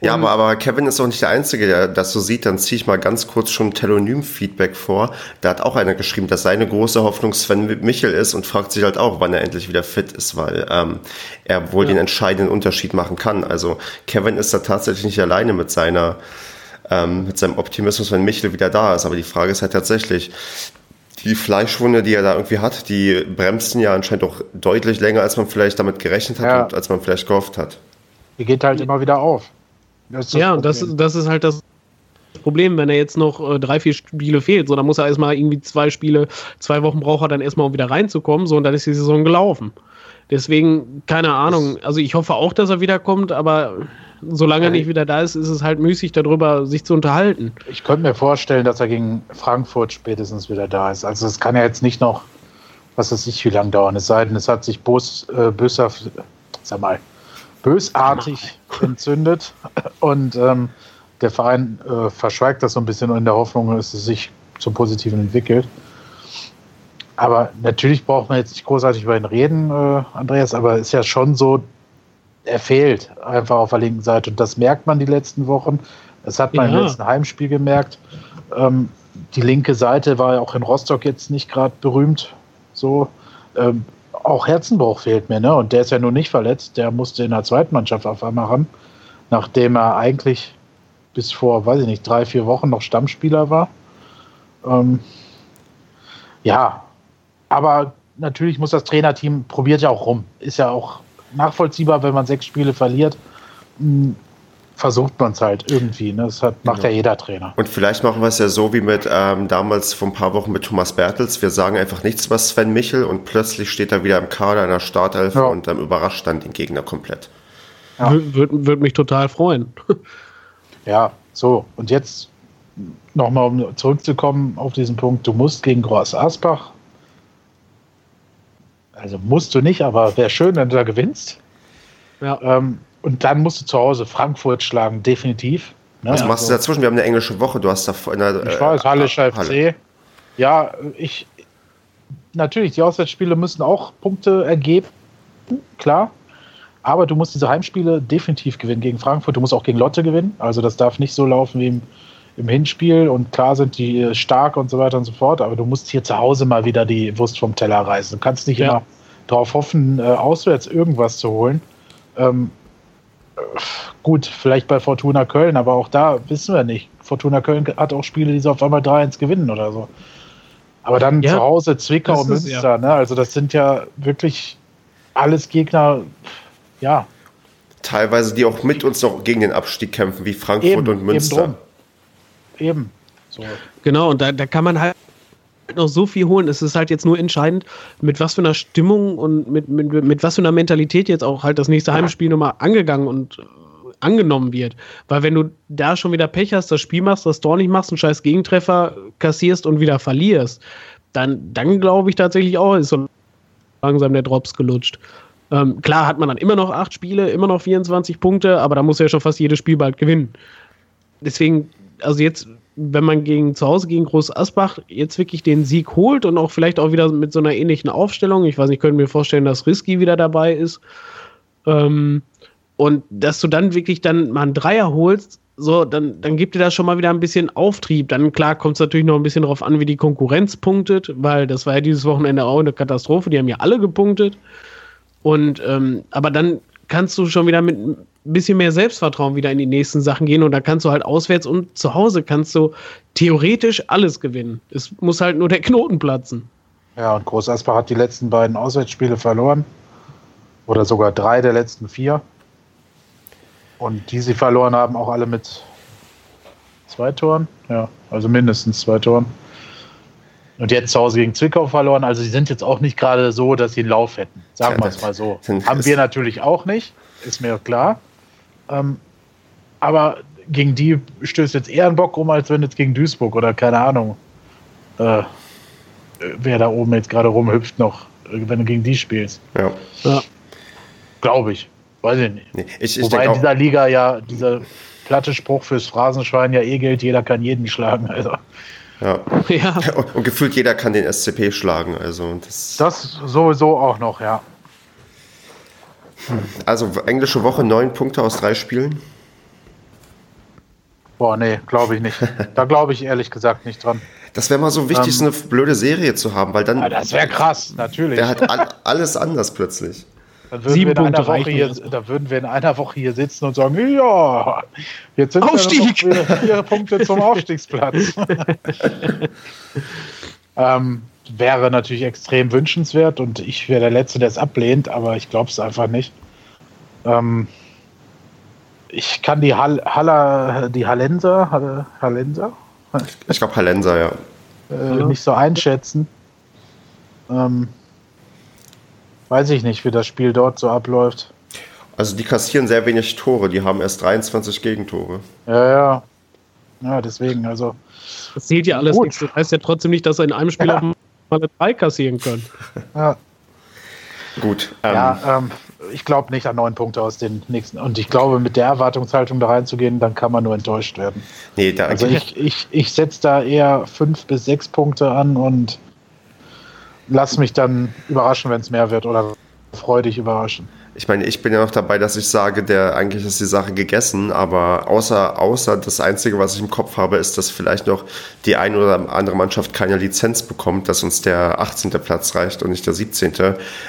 ja, aber, aber Kevin ist auch nicht der Einzige, der das so sieht. Dann ziehe ich mal ganz kurz schon Telonym-Feedback vor. Da hat auch einer geschrieben, dass seine große Hoffnung Sven Michel ist und fragt sich halt auch, wann er endlich wieder fit ist, weil ähm, er wohl ja. den entscheidenden Unterschied machen kann. Also Kevin ist da tatsächlich nicht alleine mit seiner ähm, mit seinem Optimismus, wenn Michel wieder da ist. Aber die Frage ist halt tatsächlich, die Fleischwunde, die er da irgendwie hat, die bremsten ja anscheinend auch deutlich länger, als man vielleicht damit gerechnet hat ja. und als man vielleicht gehofft hat. Die geht halt immer wieder auf. ja, und das, das ist halt das Problem, wenn er jetzt noch äh, drei, vier Spiele fehlt. So, dann muss er erstmal irgendwie zwei Spiele, zwei Wochen braucht er dann erstmal, um wieder reinzukommen. So, und dann ist die Saison gelaufen. Deswegen, keine Ahnung. Also ich hoffe auch, dass er wiederkommt, aber solange er nicht wieder da ist, ist es halt müßig, darüber sich zu unterhalten. Ich könnte mir vorstellen, dass er gegen Frankfurt spätestens wieder da ist. Also es kann ja jetzt nicht noch, was weiß ich, wie lange dauern. Es sei denn, es hat sich Bus, äh, Büsser, sag mal, bösartig entzündet. Und ähm, der Verein äh, verschweigt das so ein bisschen in der Hoffnung, dass es sich zum Positiven entwickelt. Aber natürlich braucht man jetzt nicht großartig über ihn reden, äh, Andreas, aber es ist ja schon so, er fehlt einfach auf der linken Seite. Und das merkt man die letzten Wochen. Das hat man ja. im letzten Heimspiel gemerkt. Ähm, die linke Seite war ja auch in Rostock jetzt nicht gerade berühmt. So. Ähm, auch Herzenbruch fehlt mir, ne? Und der ist ja nun nicht verletzt. Der musste in der zweiten Mannschaft auf einmal ran, nachdem er eigentlich bis vor, weiß ich nicht, drei, vier Wochen noch Stammspieler war. Ähm, ja, aber natürlich muss das Trainerteam probiert ja auch rum. Ist ja auch nachvollziehbar, wenn man sechs Spiele verliert. Hm, versucht man es halt irgendwie. Ne? Das hat, macht genau. ja jeder Trainer. Und vielleicht machen wir es ja so wie mit ähm, damals vor ein paar Wochen mit Thomas Bertels. Wir sagen einfach nichts über Sven Michel und plötzlich steht er wieder im Kader in der Startelf ja. und ähm, überrascht dann den Gegner komplett. Ja. Würde würd mich total freuen. ja, so. Und jetzt nochmal, um zurückzukommen auf diesen Punkt. Du musst gegen Groß Asbach also musst du nicht, aber wäre schön, wenn du da gewinnst. Ja. Ähm, und dann musst du zu Hause Frankfurt schlagen, definitiv. Ne? Was machst also, du dazwischen? Wir haben eine englische Woche. Du hast da in der, Ich weiß, FC. Halle. Ja, ich. Natürlich, die Auswärtsspiele müssen auch Punkte ergeben, klar. Aber du musst diese Heimspiele definitiv gewinnen gegen Frankfurt. Du musst auch gegen Lotte gewinnen. Also das darf nicht so laufen wie im, im Hinspiel. Und klar sind die stark und so weiter und so fort. Aber du musst hier zu Hause mal wieder die Wurst vom Teller reißen. Du kannst nicht ja. immer darauf hoffen, äh, auswärts irgendwas zu holen. Ähm, gut, vielleicht bei Fortuna Köln, aber auch da wissen wir nicht. Fortuna Köln hat auch Spiele, die sie auf einmal 3-1 gewinnen oder so. Aber dann ja, zu Hause Zwickau und Münster, ja. ne? Also das sind ja wirklich alles Gegner, ja. Teilweise, die auch mit uns noch gegen den Abstieg kämpfen, wie Frankfurt eben, und Münster. Eben, eben. So. Genau, und da, da kann man halt noch so viel holen. Es ist halt jetzt nur entscheidend, mit was für einer Stimmung und mit, mit, mit was für einer Mentalität jetzt auch halt das nächste Heimspiel nochmal angegangen und äh, angenommen wird. Weil wenn du da schon wieder Pech hast, das Spiel machst, das Tor nicht machst, einen scheiß Gegentreffer kassierst und wieder verlierst, dann, dann glaube ich tatsächlich auch, ist so langsam der Drops gelutscht. Ähm, klar hat man dann immer noch acht Spiele, immer noch 24 Punkte, aber da muss ja schon fast jedes Spiel bald gewinnen. Deswegen, also jetzt wenn man gegen zu Hause gegen Groß Asbach jetzt wirklich den Sieg holt und auch vielleicht auch wieder mit so einer ähnlichen Aufstellung, ich weiß nicht, ich könnte mir vorstellen, dass Risky wieder dabei ist, ähm, und dass du dann wirklich dann mal einen Dreier holst, so, dann, dann gibt dir das schon mal wieder ein bisschen Auftrieb. Dann, klar, kommt es natürlich noch ein bisschen darauf an, wie die Konkurrenz punktet, weil das war ja dieses Wochenende auch eine Katastrophe. Die haben ja alle gepunktet. Und, ähm, aber dann kannst du schon wieder mit ein bisschen mehr Selbstvertrauen wieder in die nächsten Sachen gehen und da kannst du halt auswärts und zu Hause kannst du theoretisch alles gewinnen. Es muss halt nur der Knoten platzen. Ja, und Groß Asbach hat die letzten beiden Auswärtsspiele verloren. Oder sogar drei der letzten vier. Und die sie verloren haben, auch alle mit zwei Toren. Ja, also mindestens zwei Toren. Und jetzt zu Hause gegen Zwickau verloren. Also sie sind jetzt auch nicht gerade so, dass sie einen Lauf hätten. Sagen wir es mal so. Haben wir natürlich auch nicht, ist mir klar. Ähm, aber gegen die stößt jetzt eher ein Bock rum, als wenn jetzt gegen Duisburg oder keine Ahnung, äh, wer da oben jetzt gerade rumhüpft noch, wenn du gegen die spielst. Ja. ja. Glaube ich. Weiß ich nicht. Nee, ich, ich Wobei in dieser Liga ja dieser platte Spruch fürs Phrasenschwein ja eh gilt, jeder kann jeden schlagen. Also. Ja. ja. Und, und, gefühlt jeder kann den SCP schlagen. Also das, das sowieso auch noch, ja. Also englische Woche, neun Punkte aus drei Spielen. Boah, nee, glaube ich nicht. Da glaube ich ehrlich gesagt nicht dran. Das wäre mal so wichtig, ähm, so eine blöde Serie zu haben, weil dann. Ja, das wäre krass, natürlich. Der hat all, alles anders plötzlich. Dann würden, wir in einer Woche hier, da würden wir in einer Woche hier sitzen und sagen, ja, jetzt sind Aufstieg. wir noch vier Punkte zum Aufstiegsplatz. ähm, wäre natürlich extrem wünschenswert und ich wäre der Letzte, der es ablehnt, aber ich glaube es einfach nicht. Ähm, ich kann die Hall Haller, die Hallenser, Hallenser? Ich glaube Hallenser, ja. Äh, nicht so einschätzen. Ähm, weiß ich nicht, wie das Spiel dort so abläuft. Also die kassieren sehr wenig Tore, die haben erst 23 Gegentore. Ja, ja. Ja, deswegen, also. Das zählt ja alles nichts. Das heißt ja trotzdem nicht, dass er in einem Spiel ja. auch mal eine 3 kassieren können. Ja. Gut. Ähm. Ja, ähm, ich glaube nicht an neun Punkte aus den nächsten. Und ich glaube, mit der Erwartungshaltung da reinzugehen, dann kann man nur enttäuscht werden. Nee, da also ich, ich, ich setze da eher fünf bis sechs Punkte an und lass mich dann überraschen, wenn es mehr wird oder freudig überraschen ich meine, ich bin ja noch dabei, dass ich sage, der eigentlich ist die Sache gegessen, aber außer, außer das Einzige, was ich im Kopf habe, ist, dass vielleicht noch die eine oder andere Mannschaft keine Lizenz bekommt, dass uns der 18. Platz reicht und nicht der 17.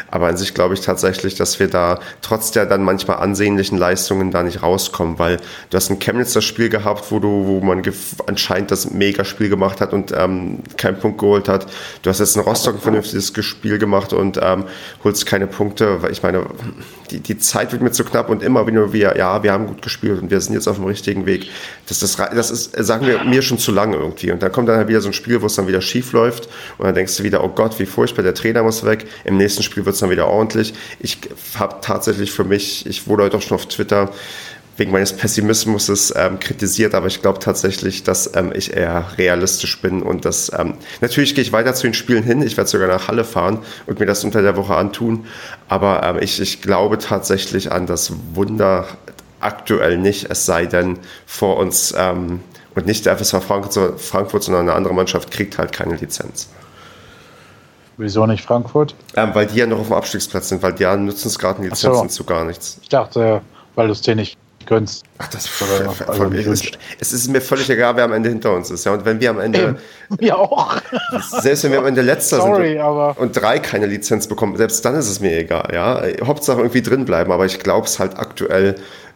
Aber an sich glaube ich tatsächlich, dass wir da trotz der dann manchmal ansehnlichen Leistungen da nicht rauskommen, weil du hast ein Chemnitzer Spiel gehabt, wo du, wo man anscheinend das Mega-Spiel gemacht hat und ähm, keinen Punkt geholt hat. Du hast jetzt in Rostock ein vernünftiges Spiel gemacht und ähm, holst keine Punkte, weil ich meine, die, die Zeit wird mir zu knapp und immer wieder wir, ja, wir haben gut gespielt und wir sind jetzt auf dem richtigen Weg. Das, das, das ist, sagen wir mir schon zu lange irgendwie. Und dann kommt dann halt wieder so ein Spiel, wo es dann wieder schief läuft und dann denkst du wieder, oh Gott, wie furchtbar, der Trainer muss weg. Im nächsten Spiel wird es dann wieder ordentlich. Ich habe tatsächlich für mich, ich wurde heute auch schon auf Twitter, wegen meines Pessimismus ähm, kritisiert, aber ich glaube tatsächlich, dass ähm, ich eher realistisch bin und dass ähm, natürlich gehe ich weiter zu den Spielen hin. Ich werde sogar nach Halle fahren und mir das unter der Woche antun. Aber ähm, ich, ich glaube tatsächlich an das Wunder aktuell nicht, es sei denn vor uns ähm, und nicht der FSV Frankfurt, Frankfurt, sondern eine andere Mannschaft kriegt halt keine Lizenz. Wieso nicht Frankfurt? Ähm, weil die ja noch auf dem Abstiegsplatz sind, weil die ja nutzen es gerade Lizenzen so. zu gar nichts. Ich dachte, weil du es dir nicht gönnst. Ach, das ist also ist, es ist mir völlig egal, wer am Ende hinter uns ist. Ja, und wenn wir am Ende. Ja, auch. Selbst wenn wir am Ende letzter Sorry, sind und, und, drei keine Lizenz bekommen, selbst dann ist es mir egal. Ja, Hauptsache irgendwie drin bleiben, aber ich glaube es halt aktuell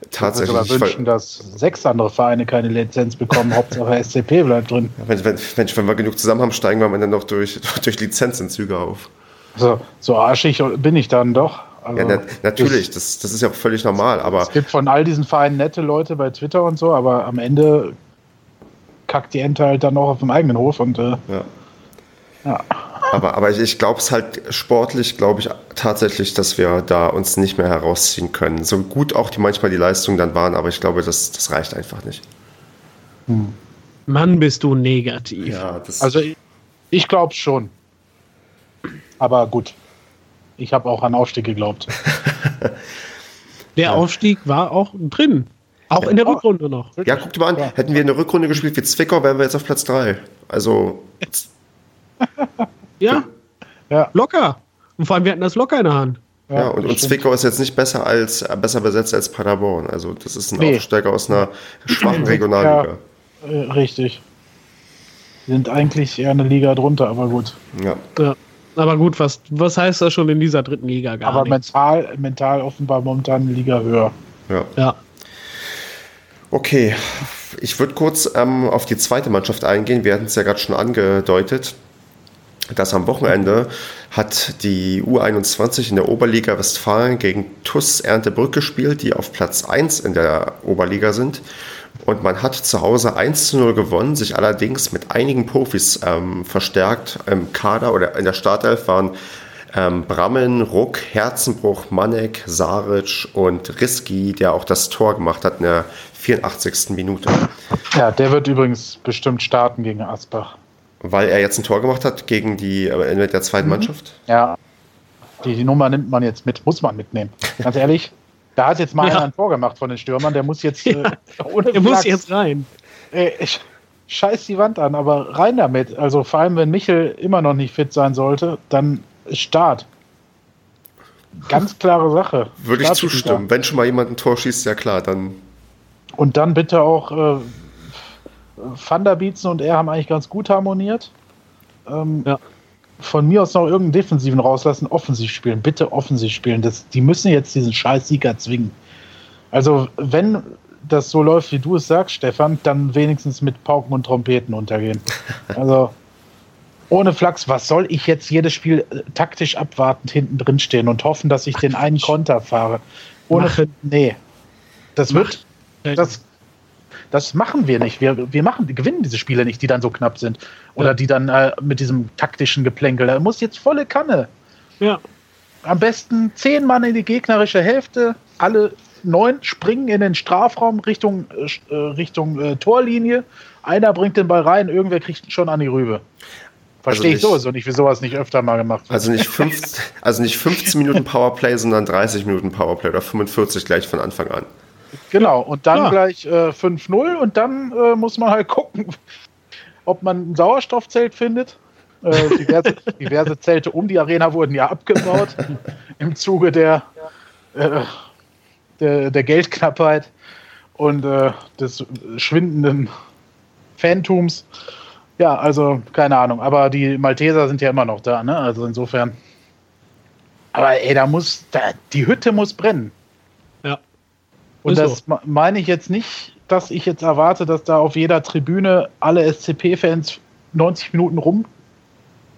tatsächlich. Ich würde wünschen, dass sechs andere Vereine keine Lizenz bekommen. Hauptsache SCP bleibt drin. Wenn, wenn, wenn, wenn wir genug zusammen haben, steigen wir am Ende noch durch, durch Lizenzentzüge auf. So, so arschig bin ich dann doch. Also ja, na, natürlich, das, das ist ja völlig normal. Aber es gibt von all diesen Vereinen nette Leute bei Twitter und so, aber am Ende kackt die Ente halt dann auch auf dem eigenen Hof und äh, ja. ja. Aber, aber ich, ich glaube es halt sportlich, glaube ich tatsächlich, dass wir da uns nicht mehr herausziehen können. So gut auch die manchmal die Leistungen dann waren, aber ich glaube, das, das reicht einfach nicht. Hm. Mann, bist du negativ. Ja, also ich, ich glaube schon. Aber gut. Ich habe auch an Aufstieg geglaubt. Der ja. Aufstieg war auch drin. Auch ja. in der Rückrunde noch. Ja, guck dir mal an. Ja. Hätten wir eine Rückrunde gespielt wie Zwickau, wären wir jetzt auf Platz 3. Also. ja. ja. Locker. Und vor allem, wir hatten das locker in der Hand. Ja, und, und Zwickau ist jetzt nicht besser als besser besetzt als Paderborn. Also das ist ein nee. Aufsteiger aus einer schwachen Regionalliga. Ja, äh, richtig. Sind eigentlich eher eine Liga drunter, aber gut. Ja. Aber gut, was, was heißt das schon in dieser dritten Liga gar Aber nichts. mental, mental offenbar momentan eine Liga höher. Ja. ja. Okay, ich würde kurz ähm, auf die zweite Mannschaft eingehen. Wir hatten es ja gerade schon angedeutet. dass am Wochenende hat die U21 in der Oberliga Westfalen gegen TUS Erntebrück gespielt, die auf Platz 1 in der Oberliga sind. Und man hat zu Hause 1 zu 0 gewonnen, sich allerdings mit einigen Profis ähm, verstärkt. Im Kader oder in der Startelf waren ähm, Brammen, Ruck, Herzenbruch, Manek, Saric und Riski, der auch das Tor gemacht hat in der 84. Minute. Ja, der wird übrigens bestimmt starten gegen Asbach. Weil er jetzt ein Tor gemacht hat gegen die äh, der zweiten mhm. Mannschaft? Ja. Die, die Nummer nimmt man jetzt mit, muss man mitnehmen. Ganz ehrlich, da hat jetzt mal ja. einer ein Tor gemacht von den Stürmern, der muss jetzt ja. äh, Der muss jetzt rein. Äh, ich, scheiß die Wand an, aber rein damit. Also vor allem, wenn Michel immer noch nicht fit sein sollte, dann Start. Ganz klare Sache. Würde ich zustimmen. Wenn schon mal jemand ein Tor schießt, ja klar, dann. Und dann bitte auch äh, Van der Bietzen und er haben eigentlich ganz gut harmoniert. Ähm, ja von mir aus noch irgendeinen Defensiven rauslassen, offensiv spielen, bitte offensiv spielen. Das, die müssen jetzt diesen scheiß Sieger zwingen. Also, wenn das so läuft, wie du es sagst, Stefan, dann wenigstens mit Pauken und Trompeten untergehen. Also, ohne Flachs, was soll ich jetzt jedes Spiel äh, taktisch abwartend hinten drin stehen und hoffen, dass ich Ach, den einen Konter fahre? Ohne, Mach. nee. Das wird, das das machen wir nicht. Wir, wir machen, gewinnen diese Spiele nicht, die dann so knapp sind. Oder ja. die dann äh, mit diesem taktischen Geplänkel. Da muss jetzt volle Kanne. Ja. Am besten zehn Mann in die gegnerische Hälfte, alle neun springen in den Strafraum Richtung, äh, Richtung äh, Torlinie. Einer bringt den Ball rein, irgendwer kriegt ihn schon an die Rübe. Verstehe also ich sowieso nicht, wie sowas nicht öfter mal gemacht wird. Also nicht, 15, also nicht 15 Minuten Powerplay, sondern 30 Minuten Powerplay oder 45 gleich von Anfang an. Genau, und dann ja. gleich äh, 5-0 und dann äh, muss man halt gucken, ob man ein Sauerstoffzelt findet. Äh, diverse, diverse, Zelte um die Arena wurden ja abgebaut im Zuge der, äh, der, der, Geldknappheit und äh, des schwindenden Phantoms. Ja, also keine Ahnung, aber die Malteser sind ja immer noch da, ne? Also insofern. Aber ey, da muss, da, die Hütte muss brennen. Ja. Und das so. meine ich jetzt nicht, dass ich jetzt erwarte, dass da auf jeder Tribüne alle SCP-Fans 90 Minuten rum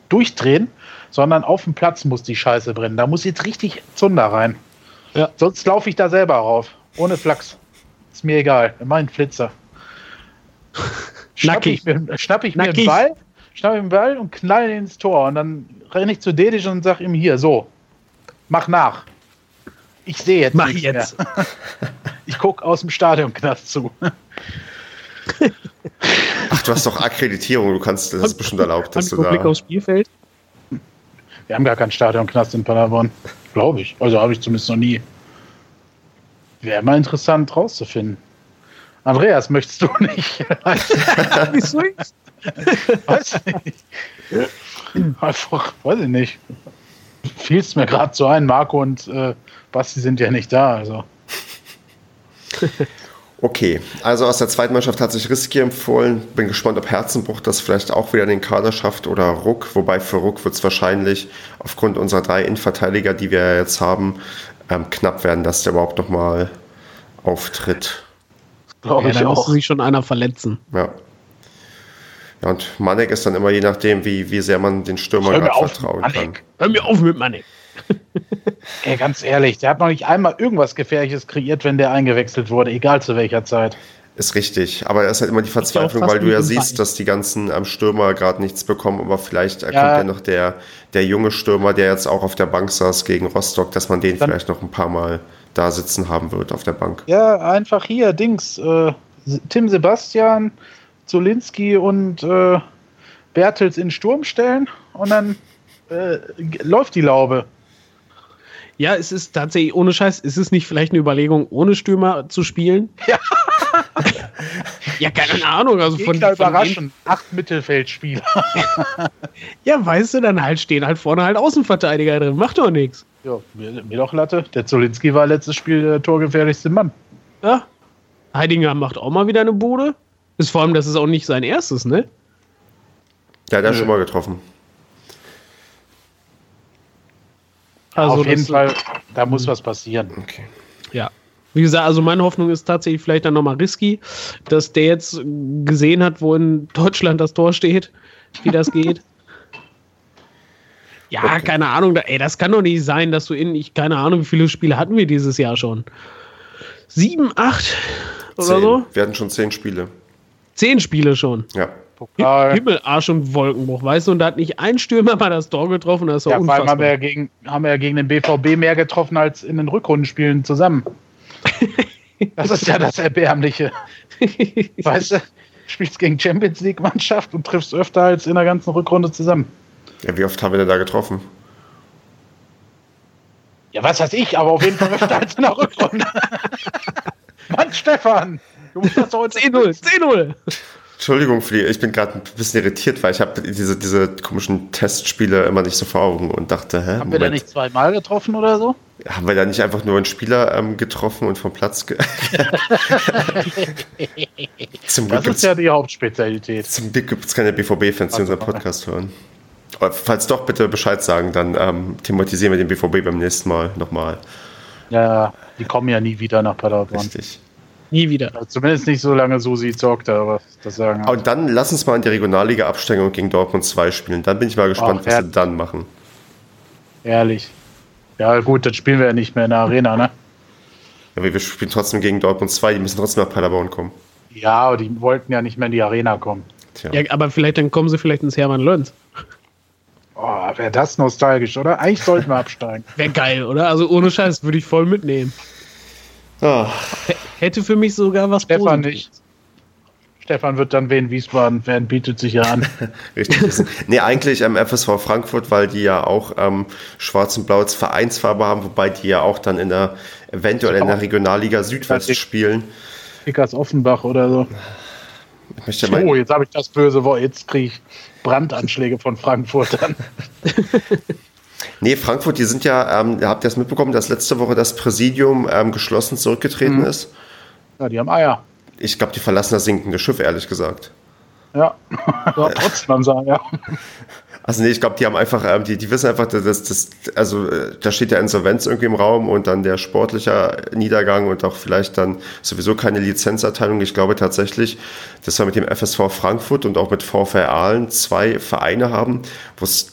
durchdrehen, sondern auf dem Platz muss die Scheiße brennen. Da muss jetzt richtig Zunder rein. Ja. Sonst laufe ich da selber rauf. Ohne Flachs. Ist mir egal. Mein Flitzer. schnapp ich mir, schnapp ich mir einen Ball, schnapp ich den Ball und knall ihn ins Tor. Und dann renne ich zu Dedisch und sage ihm hier, so, mach nach. Ich sehe jetzt. Mach jetzt. Ich gucke aus dem Stadionknast zu. Ach, du hast doch Akkreditierung, du kannst, das ist bestimmt erlaubt, dass du da... Blick aufs Spielfeld? Wir haben gar keinen Stadionknast in Paderborn, glaube ich. Also habe ich zumindest noch nie. Wäre mal interessant rauszufinden. Andreas, möchtest du nicht? Wieso ich? weiß nicht. Einfach, weiß ich nicht. Fiel es mir gerade so ein, Marco und äh, Basti sind ja nicht da, also. Okay, also aus der zweiten Mannschaft hat sich Risky empfohlen. Bin gespannt, ob Herzenbruch das vielleicht auch wieder in den Kader schafft oder Ruck. Wobei für Ruck wird es wahrscheinlich aufgrund unserer drei Innenverteidiger, die wir jetzt haben, ähm, knapp werden, dass der überhaupt nochmal auftritt. Glaube ja, ich auch. sich schon einer verletzen. Ja. Ja, und Manek ist dann immer je nachdem, wie, wie sehr man den Stürmer gerade vertrauen kann. Hör mir auf mit Manek. Ey, ganz ehrlich, der hat noch nicht einmal irgendwas Gefährliches kreiert, wenn der eingewechselt wurde, egal zu welcher Zeit. Ist richtig, aber es ist halt immer die Verzweiflung, weil du ja siehst, dass die ganzen am Stürmer gerade nichts bekommen, aber vielleicht ja. kommt ja noch der, der junge Stürmer, der jetzt auch auf der Bank saß gegen Rostock, dass man den Dann vielleicht noch ein paar Mal da sitzen haben wird auf der Bank. Ja, einfach hier, Dings, äh, Tim Sebastian, Zolinski und äh, Bertels in Sturm stellen und dann äh, läuft die Laube. Ja, es ist tatsächlich ohne Scheiß, ist es nicht vielleicht eine Überlegung, ohne Stürmer zu spielen? Ja. ja, keine Ahnung. Also von, von überraschen. Acht Mittelfeldspieler. ja, weißt du, dann halt stehen halt vorne halt Außenverteidiger drin. Macht doch nichts. Ja, mir, mir doch Latte. Der Zolinski war letztes Spiel der torgefährlichste Mann. Ja. Heidinger macht auch mal wieder eine Bude. Ist vor allem, das ist auch nicht sein erstes, ne? Ja, der hat schon mal getroffen. Also Auf jeden Fall, da muss was passieren. Okay. Ja. Wie gesagt, also meine Hoffnung ist tatsächlich vielleicht dann nochmal risky, dass der jetzt gesehen hat, wo in Deutschland das Tor steht, wie das geht. ja, okay. keine Ahnung, ey, das kann doch nicht sein, dass du in, ich keine Ahnung, wie viele Spiele hatten wir dieses Jahr schon? Sieben, acht oder zehn. so? Wir hatten schon zehn Spiele. Zehn Spiele schon. Ja. Pokal. Himmel, Arsch und Wolkenbruch, weißt du? Und da hat nicht ein Stürmer mal das Tor getroffen. Das war ja, unfassbar. Vor allem haben wir, ja gegen, haben wir ja gegen den BVB mehr getroffen als in den Rückrundenspielen zusammen. das ist ja das Erbärmliche. weißt du, spielst gegen Champions League-Mannschaft und triffst öfter als in der ganzen Rückrunde zusammen. Ja, wie oft haben wir denn da getroffen? Ja, was weiß ich, aber auf jeden Fall öfter als in der Rückrunde. Mann, Stefan! Du musst das doch 10-0, 10-0! Entschuldigung, Flie, ich bin gerade ein bisschen irritiert, weil ich habe diese, diese komischen Testspiele immer nicht so vor Augen und dachte, hä? Haben Moment. wir da nicht zweimal getroffen oder so? Haben wir da nicht einfach nur einen Spieler ähm, getroffen und vom Platz ge Zum Glück Das ist ja die Hauptspezialität. Zum Glück gibt es keine BVB-Fans, die unseren Podcast hören. Aber falls doch, bitte Bescheid sagen, dann ähm, thematisieren wir den BVB beim nächsten Mal nochmal. Ja, die kommen ja nie wieder nach Paderborn. Richtig. Nie wieder. Zumindest nicht so lange Susi zockt, aber das sagen. Und dann lass uns mal in die Regionalliga absteigen und gegen Dortmund 2 spielen. Dann bin ich mal gespannt, Ach, was sie dann machen. Ehrlich. Ja, gut, dann spielen wir ja nicht mehr in der Arena, ne? Ja, wir spielen trotzdem gegen Dortmund 2, die müssen trotzdem nach Paderborn kommen. Ja, aber die wollten ja nicht mehr in die Arena kommen. Tja. Ja, aber vielleicht dann kommen sie vielleicht ins Hermann Lönz. Oh, wäre das nostalgisch, oder? Eigentlich sollten wir absteigen. Wäre geil, oder? Also ohne Scheiß würde ich voll mitnehmen. Hätte für mich sogar was Stefan Positives. nicht. Stefan wird dann wen Wiesbaden werden, bietet sich ja an. Richtig. nee, eigentlich am ähm, FSV Frankfurt, weil die ja auch ähm, schwarz und blau als Vereinsfarbe haben, wobei die ja auch dann in der, eventuell in der Regionalliga Südwest spielen. Kickers Offenbach oder so. oh, jetzt habe ich das böse Wort. Jetzt kriege ich Brandanschläge von Frankfurtern. nee, Frankfurt, die sind ja, ähm, habt ihr das mitbekommen, dass letzte Woche das Präsidium ähm, geschlossen zurückgetreten mhm. ist? Ja, die haben Eier. Ich glaube, die verlassen das sinkende Schiff, ehrlich gesagt. Ja, ja trotzdem sagen, ja. Also nee, ich glaube, die haben einfach, ähm, die, die wissen einfach, dass das, also äh, da steht ja Insolvenz irgendwie im Raum und dann der sportliche Niedergang und auch vielleicht dann sowieso keine Lizenzerteilung. Ich glaube tatsächlich, dass wir mit dem FSV Frankfurt und auch mit VfR Aalen zwei Vereine haben, wo es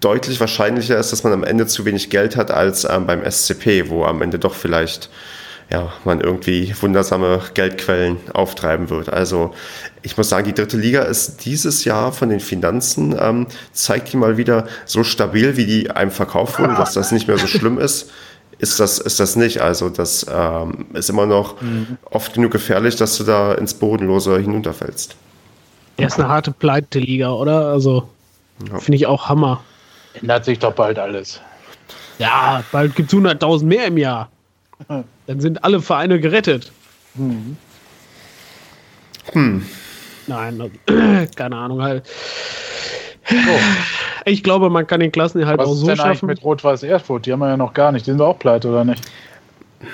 deutlich wahrscheinlicher ist, dass man am Ende zu wenig Geld hat als ähm, beim SCP, wo am Ende doch vielleicht ja, man irgendwie wundersame Geldquellen auftreiben wird. Also ich muss sagen, die dritte Liga ist dieses Jahr von den Finanzen, ähm, zeigt die mal wieder so stabil, wie die einem verkauft wurde, dass das nicht mehr so schlimm ist. Ist das, ist das nicht. Also das ähm, ist immer noch mhm. oft genug gefährlich, dass du da ins Bodenlose hinunterfällst. Er ist eine harte Pleite-Liga, oder? Also ja. finde ich auch Hammer. Ändert sich doch bald alles. Ja, bald gibt es 100.000 mehr im Jahr. Dann sind alle Vereine gerettet. Hm. Hm. Nein, also, keine Ahnung halt. Oh. Ich glaube, man kann den Klassen halt Was auch so ist denn schaffen. mit Rot-Weiß Erfurt? Die haben wir ja noch gar nicht. Die sind wir auch pleite, oder nicht?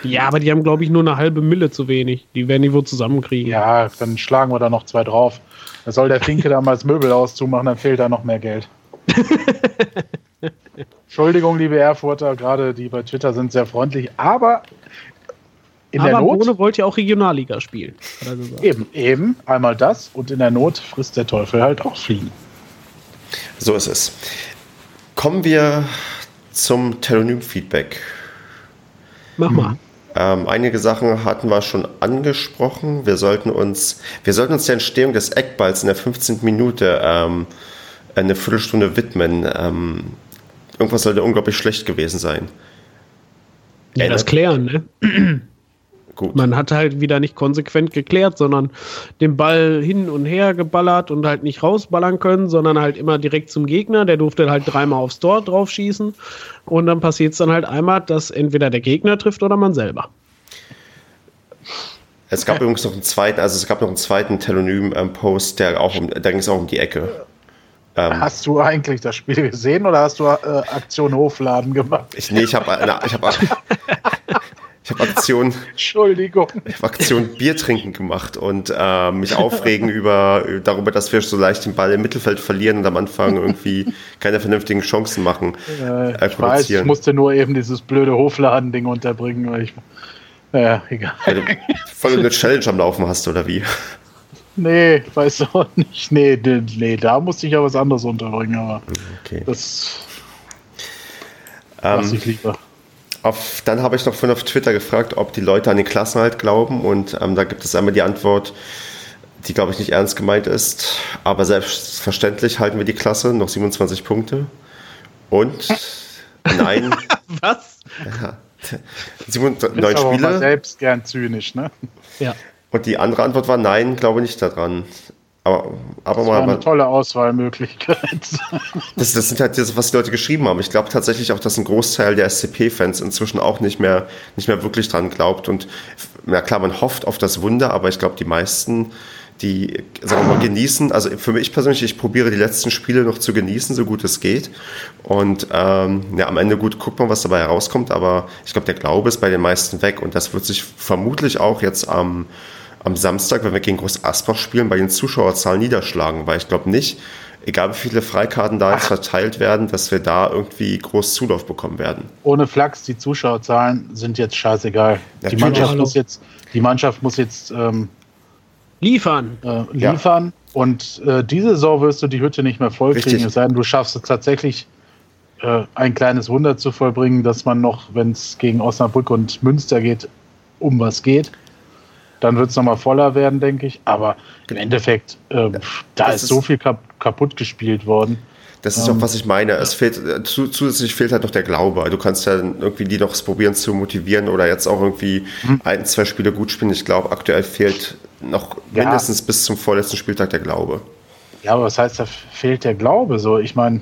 Ja, aber die haben, glaube ich, nur eine halbe Mille zu wenig. Die werden die wohl zusammenkriegen. Ja, dann schlagen wir da noch zwei drauf. Da soll der Finke damals Möbel auszumachen, dann fehlt da noch mehr Geld. Entschuldigung, liebe Erfurter, gerade die bei Twitter sind sehr freundlich, aber in aber der Not. Bohne wollte ja auch Regionalliga spielen. Eben, eben. Einmal das und in der Not frisst der Teufel halt auch Fliegen. So ist es. Kommen wir zum Telonym-Feedback. Mach mal. Ähm, einige Sachen hatten wir schon angesprochen. Wir sollten uns, wir sollten uns der Entstehung des Eckballs in der 15. Minute ähm, eine Viertelstunde widmen. Ähm, irgendwas sollte unglaublich schlecht gewesen sein. Ja, das klären, ne? Gut. Man hat halt wieder nicht konsequent geklärt, sondern den Ball hin und her geballert und halt nicht rausballern können, sondern halt immer direkt zum Gegner. Der durfte halt dreimal aufs Tor drauf schießen. Und dann passiert es dann halt einmal, dass entweder der Gegner trifft oder man selber. Es gab übrigens noch einen zweiten, also es gab noch einen zweiten Telonym-Post, der auch um, da ging es auch um die Ecke. Ähm, hast du eigentlich das Spiel gesehen oder hast du äh, Aktion Hofladen gemacht? Ich, nee, ich habe ich hab, ich hab Aktion. Entschuldigung. Ich habe Aktion Bier trinken gemacht und äh, mich aufregen über darüber, dass wir so leicht den Ball im Mittelfeld verlieren und am Anfang irgendwie keine vernünftigen Chancen machen. Äh, ich weiß, ich musste nur eben dieses blöde Hofladen-Ding unterbringen, weil ich. Naja, egal. Also, voll eine Challenge am Laufen hast, oder wie? Nee, weiß auch nicht. Nee, nee, da musste ich ja was anderes unterbringen, aber okay. das ähm, ich lieber. Auf, dann habe ich noch von auf Twitter gefragt, ob die Leute an den Klassenhalt glauben und ähm, da gibt es einmal die Antwort, die glaube ich nicht ernst gemeint ist, aber selbstverständlich halten wir die Klasse, noch 27 Punkte und nein. was? Ja, sieben, neun Spiele. selbst gern zynisch, ne? Ja. Und die andere Antwort war nein, glaube nicht daran. Aber, aber das mal, war eine tolle Auswahlmöglichkeit. Das, das sind halt das, was die Leute geschrieben haben. Ich glaube tatsächlich auch, dass ein Großteil der SCP-Fans inzwischen auch nicht mehr, nicht mehr wirklich dran glaubt. Und na klar, man hofft auf das Wunder, aber ich glaube, die meisten, die, sagen wir mal, genießen, also für mich persönlich, ich probiere die letzten Spiele noch zu genießen, so gut es geht. Und ähm, ja, am Ende gut guckt man, was dabei herauskommt, aber ich glaube, der Glaube ist bei den meisten weg und das wird sich vermutlich auch jetzt am ähm, am Samstag, wenn wir gegen Groß Asbach spielen, bei den Zuschauerzahlen niederschlagen, weil ich glaube nicht, egal wie viele Freikarten da jetzt verteilt werden, dass wir da irgendwie groß Zulauf bekommen werden. Ohne Flachs, die Zuschauerzahlen sind jetzt scheißegal. Die Mannschaft, muss jetzt, die Mannschaft muss jetzt ähm, liefern. Äh, liefern. Ja. Und äh, diese Saison wirst du die Hütte nicht mehr vollkriegen, es sei denn, du schaffst es tatsächlich äh, ein kleines Wunder zu vollbringen, dass man noch, wenn es gegen Osnabrück und Münster geht, um was geht. Dann wird es nochmal voller werden, denke ich. Aber im Endeffekt, äh, da ist, ist so viel kap kaputt gespielt worden. Das ist auch, ähm, was ich meine. Es fehlt, äh, zusätzlich fehlt halt noch der Glaube. Du kannst ja irgendwie die noch probieren zu motivieren oder jetzt auch irgendwie mhm. ein, zwei Spiele gut spielen. Ich glaube, aktuell fehlt noch ja. mindestens bis zum vorletzten Spieltag der Glaube. Ja, aber was heißt, da fehlt der Glaube? So, ich meine,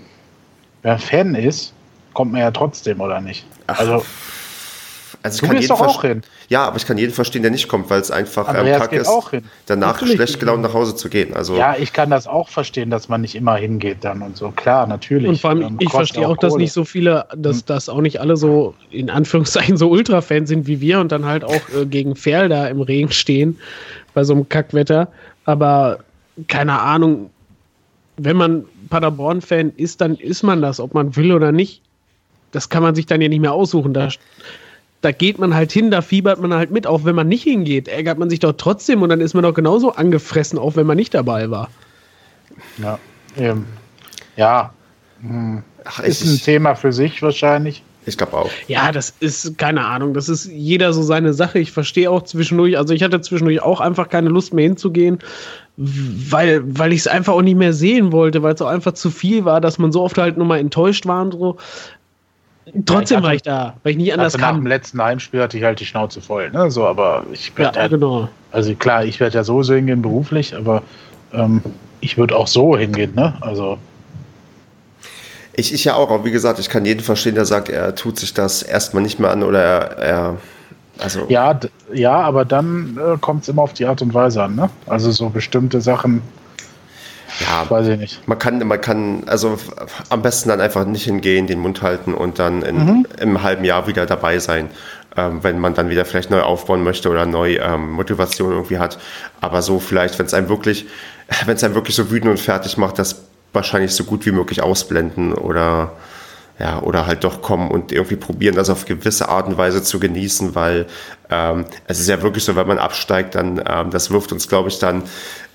wer Fan ist, kommt man ja trotzdem, oder nicht? Ach, also, also ich du kann jeden doch auch hin. Ja, aber ich kann jeden verstehen, der nicht kommt, weil es einfach ähm, kack ist, danach natürlich schlecht gelaunt nach Hause zu gehen. Also ja, ich kann das auch verstehen, dass man nicht immer hingeht dann und so. Klar, natürlich. Und vor allem, ähm, ich verstehe auch, dass nicht so viele, dass hm. das auch nicht alle so in Anführungszeichen so Ultra-Fans sind wie wir und dann halt auch äh, gegen Ferl da im Regen stehen bei so einem Kackwetter. Aber keine Ahnung, wenn man Paderborn-Fan ist, dann ist man das, ob man will oder nicht. Das kann man sich dann ja nicht mehr aussuchen. Da da geht man halt hin, da fiebert man halt mit, auch wenn man nicht hingeht, ärgert man sich doch trotzdem und dann ist man doch genauso angefressen, auch wenn man nicht dabei war. Ja, ähm, ja. Hm. Ach, ist ein Thema für sich wahrscheinlich. Ich glaube auch. Ja, das ist keine Ahnung. Das ist jeder so seine Sache. Ich verstehe auch zwischendurch, also ich hatte zwischendurch auch einfach keine Lust mehr hinzugehen, weil, weil ich es einfach auch nicht mehr sehen wollte, weil es auch einfach zu viel war, dass man so oft halt nochmal enttäuscht war und so. Trotzdem hatte, war ich da, weil ich nie anders kann. Nach dem letzten Heimspiel hatte ich halt die Schnauze voll. Ne? So, aber ich werde ja, halt, genau. Also klar, ich werde ja so hingehen beruflich, aber ähm, ich würde auch so hingehen. Ne? Also ich, ich ja auch, aber wie gesagt, ich kann jeden verstehen, der sagt, er tut sich das erstmal nicht mehr an oder er, er also ja, ja, aber dann äh, kommt es immer auf die Art und Weise an. Ne? Also so bestimmte Sachen ja, weiß ich nicht. Man kann, man kann, also am besten dann einfach nicht hingehen, den Mund halten und dann in, mhm. im halben Jahr wieder dabei sein, ähm, wenn man dann wieder vielleicht neu aufbauen möchte oder neu ähm, Motivation irgendwie hat. Aber so vielleicht, wenn es einem wirklich, wenn es einem wirklich so wütend und fertig macht, das wahrscheinlich so gut wie möglich ausblenden oder ja, oder halt doch kommen und irgendwie probieren, das auf gewisse Art und Weise zu genießen, weil ähm, es ist ja wirklich so, wenn man absteigt, dann ähm, das wirft uns, glaube ich, dann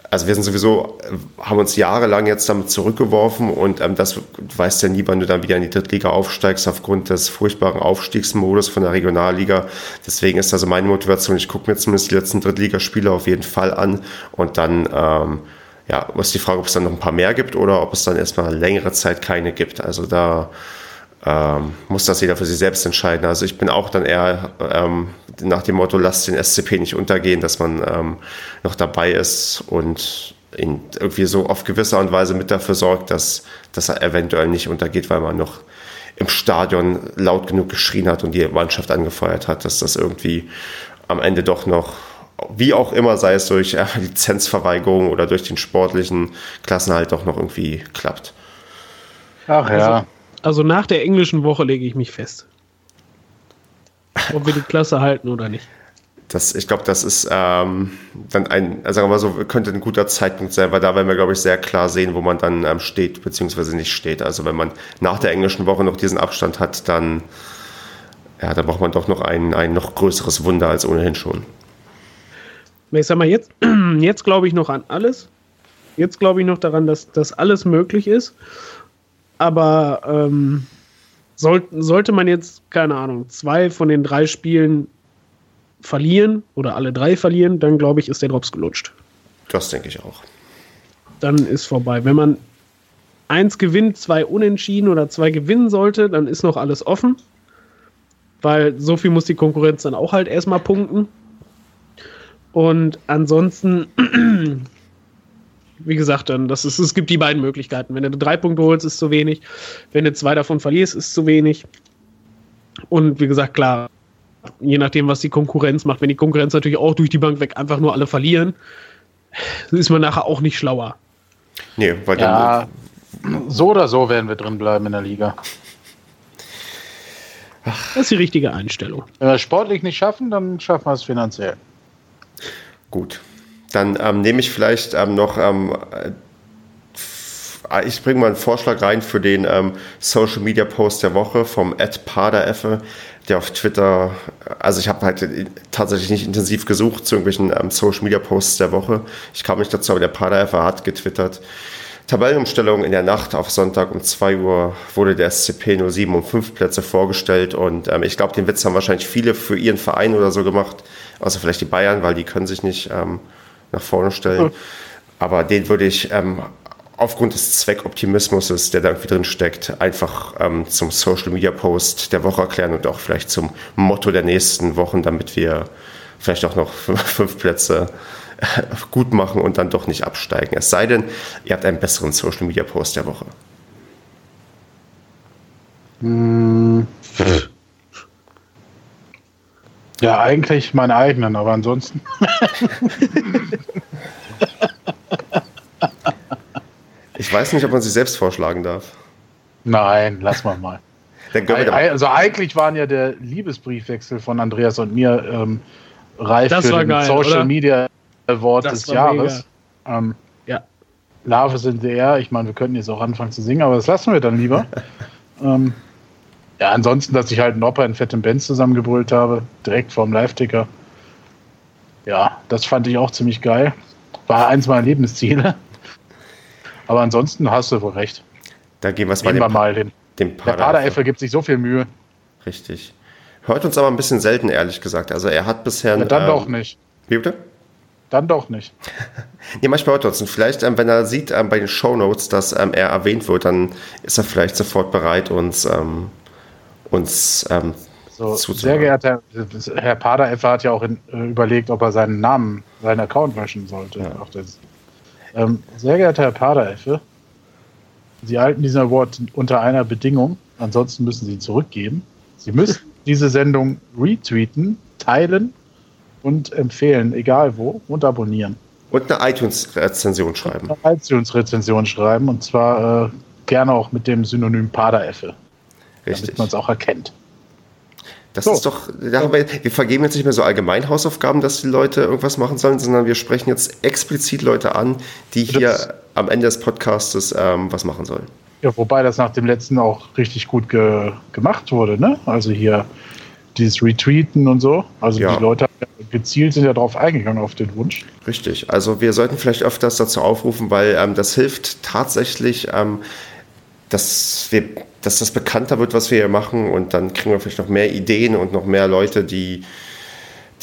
also wir sind sowieso, haben uns jahrelang jetzt damit zurückgeworfen und ähm, das weißt ja nie, wann du dann wieder in die Drittliga aufsteigst aufgrund des furchtbaren Aufstiegsmodus von der Regionalliga. Deswegen ist also meine Motivation, ich gucke mir zumindest die letzten Drittligaspiele auf jeden Fall an und dann ähm, ja, ist die Frage, ob es dann noch ein paar mehr gibt oder ob es dann erstmal längere Zeit keine gibt. Also da ähm, muss das jeder für sich selbst entscheiden. Also ich bin auch dann eher ähm, nach dem Motto, lasst den SCP nicht untergehen, dass man ähm, noch dabei ist und ihn irgendwie so auf gewisse Art und Weise mit dafür sorgt, dass, dass er eventuell nicht untergeht, weil man noch im Stadion laut genug geschrien hat und die Mannschaft angefeuert hat, dass das irgendwie am Ende doch noch, wie auch immer, sei es durch äh, Lizenzverweigerung oder durch den sportlichen Klassenhalt doch noch irgendwie klappt. Ach ja. Also, also nach der englischen Woche lege ich mich fest. Ob wir die Klasse halten oder nicht. Das, ich glaube, das ist ähm, dann ein, also sagen wir mal so, könnte ein guter Zeitpunkt sein, weil da werden wir, glaube ich, sehr klar sehen, wo man dann ähm, steht, beziehungsweise nicht steht. Also wenn man nach der englischen Woche noch diesen Abstand hat, dann, ja, dann braucht man doch noch ein, ein noch größeres Wunder als ohnehin schon. Ich sag mal, jetzt, jetzt glaube ich noch an alles. Jetzt glaube ich noch daran, dass das alles möglich ist. Aber ähm, soll, sollte man jetzt, keine Ahnung, zwei von den drei Spielen verlieren oder alle drei verlieren, dann glaube ich, ist der Drops gelutscht. Das denke ich auch. Dann ist vorbei. Wenn man eins gewinnt, zwei unentschieden oder zwei gewinnen sollte, dann ist noch alles offen. Weil so viel muss die Konkurrenz dann auch halt erstmal punkten. Und ansonsten wie gesagt, dann, das ist, es gibt die beiden Möglichkeiten. Wenn du drei Punkte holst, ist zu wenig. Wenn du zwei davon verlierst, ist zu wenig. Und wie gesagt, klar, je nachdem, was die Konkurrenz macht, wenn die Konkurrenz natürlich auch durch die Bank weg einfach nur alle verlieren, ist man nachher auch nicht schlauer. Nee, weil ja, so oder so werden wir drin bleiben in der Liga. Das ist die richtige Einstellung. Wenn wir es sportlich nicht schaffen, dann schaffen wir es finanziell. Gut. Dann ähm, nehme ich vielleicht ähm, noch, ähm, äh, ich bringe mal einen Vorschlag rein für den ähm, Social Media Post der Woche vom Ed Padereffe, der auf Twitter, also ich habe halt tatsächlich nicht intensiv gesucht zu irgendwelchen ähm, Social Media Posts der Woche. Ich kam nicht dazu, aber der Padereffe hat getwittert. Tabellenumstellung in der Nacht auf Sonntag um 2 Uhr wurde der SCP nur 7 und 5 Plätze vorgestellt und ähm, ich glaube, den Witz haben wahrscheinlich viele für ihren Verein oder so gemacht, außer vielleicht die Bayern, weil die können sich nicht ähm, nach vorne stellen. Mhm. Aber den würde ich ähm, aufgrund des Zweckoptimismus, der da irgendwie drin steckt, einfach ähm, zum Social Media Post der Woche erklären und auch vielleicht zum Motto der nächsten Wochen, damit wir vielleicht auch noch fünf Plätze gut machen und dann doch nicht absteigen. Es sei denn, ihr habt einen besseren Social Media Post der Woche. Hm. Ja, eigentlich meinen eigenen, aber ansonsten. ich weiß nicht, ob man sich selbst vorschlagen darf. Nein, lass mal mal. also eigentlich waren ja der Liebesbriefwechsel von Andreas und mir ähm, reif das für den geil, Social oder? Media Award des Jahres. Ähm, ja. Love sind der. Ich meine, wir könnten jetzt auch anfangen zu singen, aber das lassen wir dann lieber. ähm, ja, ansonsten, dass ich halt Nopper in fettem Benz zusammengebrüllt habe, direkt vorm Live-Ticker. Ja, das fand ich auch ziemlich geil. War eins meiner Lebensziele. Aber ansonsten hast du wohl recht. Da gehen wir mal, mal den, den Der Padereffe gibt sich so viel Mühe. Richtig. Hört uns aber ein bisschen selten, ehrlich gesagt. Also er hat bisher... Ja, dann ähm, doch nicht. Wie bitte? Dann doch nicht. nee, manchmal hört er uns. Und vielleicht, ähm, wenn er sieht ähm, bei den Shownotes, dass ähm, er erwähnt wird, dann ist er vielleicht sofort bereit, uns ähm, uns ähm, so, Sehr geehrter Herr, Herr Padereffer hat ja auch in, äh, überlegt, ob er seinen Namen, seinen Account löschen sollte. Ja. Ähm, sehr geehrter Herr Padereffe, Sie halten diesen Award unter einer Bedingung, ansonsten müssen Sie ihn zurückgeben. Sie müssen diese Sendung retweeten, teilen und empfehlen, egal wo, und abonnieren. Und eine iTunes-Rezension schreiben. Eine iTunes-Rezension schreiben und zwar äh, gerne auch mit dem Synonym Padereffe. Richtig. Damit man es auch erkennt. Das so. ist doch, wir, wir vergeben jetzt nicht mehr so allgemein Hausaufgaben, dass die Leute irgendwas machen sollen, sondern wir sprechen jetzt explizit Leute an, die hier das, am Ende des Podcastes ähm, was machen sollen. Ja, wobei das nach dem letzten auch richtig gut ge gemacht wurde, ne? Also hier dieses Retweeten und so. Also ja. die Leute gezielt sind ja darauf eingegangen, auf den Wunsch. Richtig. Also wir sollten vielleicht öfters dazu aufrufen, weil ähm, das hilft tatsächlich, ähm, dass wir dass das bekannter wird, was wir hier machen und dann kriegen wir vielleicht noch mehr Ideen und noch mehr Leute, die,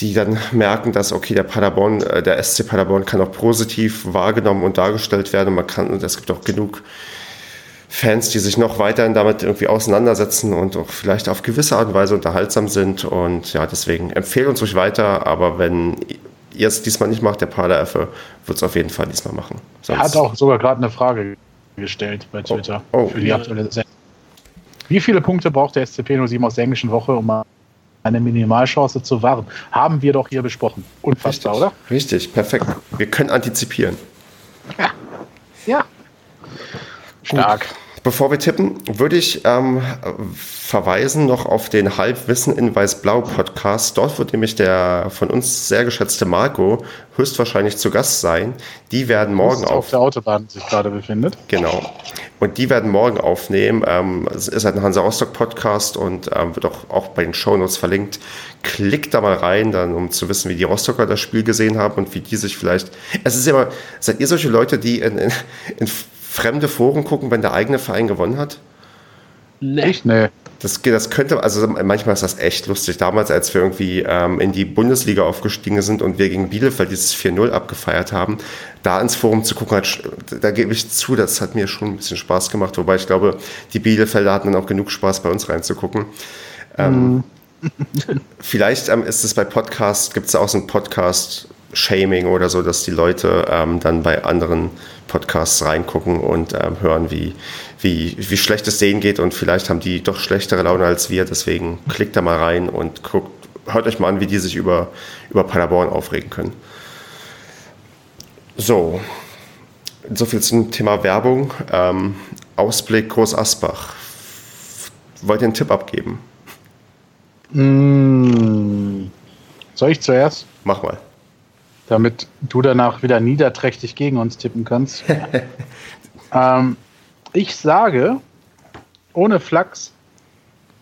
die dann merken, dass okay, der Paderborn, äh, der SC Paderborn kann auch positiv wahrgenommen und dargestellt werden. Man kann, und es gibt auch genug Fans, die sich noch weiterhin damit irgendwie auseinandersetzen und auch vielleicht auf gewisse Art und Weise unterhaltsam sind. Und ja, deswegen empfehlen uns ruhig weiter, aber wenn ihr es diesmal nicht macht, der Pader wird es auf jeden Fall diesmal machen. Sonst er hat auch sogar gerade eine Frage gestellt bei Twitter oh, oh. für die aktuelle Sendung. Wie viele Punkte braucht der SCP-07 aus der englischen Woche, um eine Minimalchance zu wahren? Haben wir doch hier besprochen. Unfassbar, Richtig. oder? Richtig, perfekt. Wir können antizipieren. Ja. Ja. Stark. Gut. Bevor wir tippen, würde ich ähm, verweisen noch auf den Halbwissen in Weiß-Blau Podcast. Dort wird nämlich der von uns sehr geschätzte Marco höchstwahrscheinlich zu Gast sein. Die werden morgen auf, auf der Autobahn sich gerade befindet. Genau. Und die werden morgen aufnehmen. Ähm, es ist halt ein Hansa Rostock Podcast und ähm, wird auch, auch bei den Shownotes verlinkt. Klickt da mal rein, dann um zu wissen, wie die Rostocker das Spiel gesehen haben und wie die sich vielleicht. Es ist immer, seid ihr solche Leute, die in, in, in fremde Foren gucken, wenn der eigene Verein gewonnen hat? Nee. Echt? Nee. Das, das könnte, also manchmal ist das echt lustig. Damals, als wir irgendwie ähm, in die Bundesliga aufgestiegen sind und wir gegen Bielefeld dieses 4-0 abgefeiert haben, da ins Forum zu gucken, hat, da gebe ich zu, das hat mir schon ein bisschen Spaß gemacht. Wobei ich glaube, die Bielefelder hatten dann auch genug Spaß, bei uns reinzugucken. Ähm, mm. vielleicht ähm, ist es bei Podcasts, gibt es auch so einen Podcast, Shaming oder so, dass die Leute ähm, dann bei anderen Podcasts reingucken und ähm, hören, wie, wie, wie schlecht es denen geht und vielleicht haben die doch schlechtere Laune als wir. Deswegen klickt da mal rein und guckt, hört euch mal an, wie die sich über, über Paderborn aufregen können. So, so viel zum Thema Werbung. Ähm, Ausblick Groß Asbach. Wollt ihr einen Tipp abgeben? Mm, soll ich zuerst? Mach mal damit du danach wieder niederträchtig gegen uns tippen kannst. ähm, ich sage, ohne Flachs,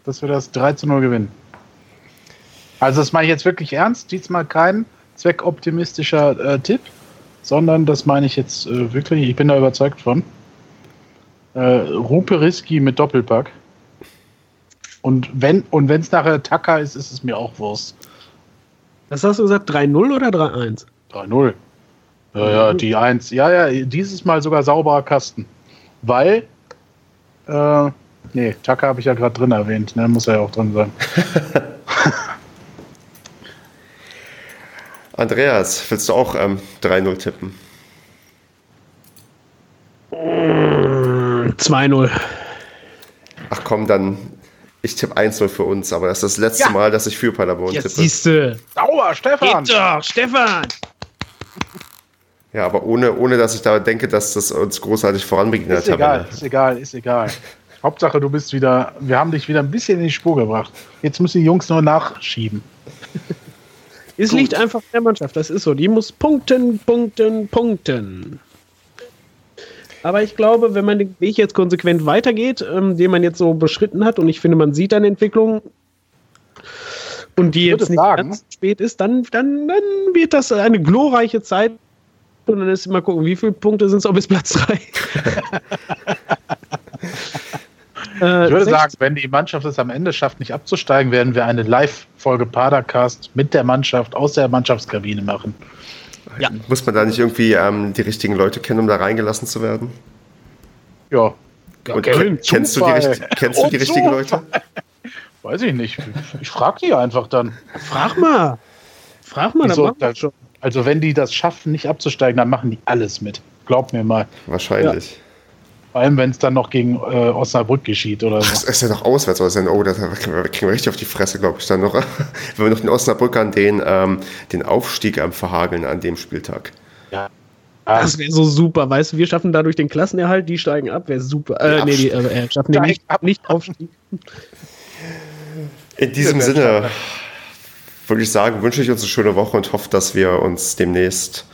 dass wir das 3 zu 0 gewinnen. Also das meine ich jetzt wirklich ernst. Diesmal kein zweckoptimistischer äh, Tipp, sondern das meine ich jetzt äh, wirklich, ich bin da überzeugt von. Äh, Rupe Risky mit Doppelpack. Und wenn und es nachher Tacker ist, ist es mir auch Wurst. Was hast du gesagt? 3-0 oder 3-1? 3-0. Ja, ja, die 1. Ja, ja, dieses Mal sogar sauberer Kasten. Weil, äh, nee, Taka habe ich ja gerade drin erwähnt, ne? Muss er ja auch drin sein. Andreas, willst du auch ähm, 3-0 tippen? 2-0. Ach komm, dann ich tippe 1-0 für uns, aber das ist das letzte ja. Mal, dass ich für Paderborn Jetzt tippe. Siehste. Dauer, Stefan! Geht doch, Stefan! Ja, aber ohne, ohne dass ich da denke, dass das uns großartig voranbringt Ist egal, ist egal, ist egal. Hauptsache, du bist wieder, wir haben dich wieder ein bisschen in die Spur gebracht. Jetzt müssen die Jungs nur nachschieben. Es liegt einfach der Mannschaft, das ist so. Die muss punkten, punkten, punkten. Aber ich glaube, wenn man den Weg jetzt konsequent weitergeht, ähm, den man jetzt so beschritten hat, und ich finde, man sieht eine Entwicklung, und die jetzt nicht sagen, ganz spät ist, dann, dann, dann wird das eine glorreiche Zeit. Und dann ist mal gucken, wie viele Punkte sind es auch bis Platz 3. Äh, ich würde sagen, wenn die Mannschaft es am Ende schafft, nicht abzusteigen, werden wir eine Live-Folge Padercast mit der Mannschaft aus der Mannschaftskabine machen. Ja. Muss man da nicht irgendwie ähm, die richtigen Leute kennen, um da reingelassen zu werden? Ja. Okay. Kennst, du die, kennst du die richtigen Leute? Weiß ich nicht. Ich frage die einfach dann. Frag mal. Frag mal, Wieso, dann schon. Also, wenn die das schaffen, nicht abzusteigen, dann machen die alles mit. Glaub mir mal. Wahrscheinlich. Ja. Vor allem, wenn es dann noch gegen äh, Osnabrück geschieht oder so. Das ist ja noch auswärts, oder? Oh, da kriegen wir richtig auf die Fresse, glaube ich, dann noch. wenn wir noch den Osnabrückern den, ähm, den Aufstieg ähm, verhageln an dem Spieltag. Ja. Das wäre so super, weißt du, wir schaffen dadurch den Klassenerhalt, die steigen ab, wäre super. Äh, nee, die äh, schaffen den nicht, ab. nicht Aufstieg. In diesem Sinne würde ich sagen, wünsche ich uns eine schöne Woche und hoffe, dass wir uns demnächst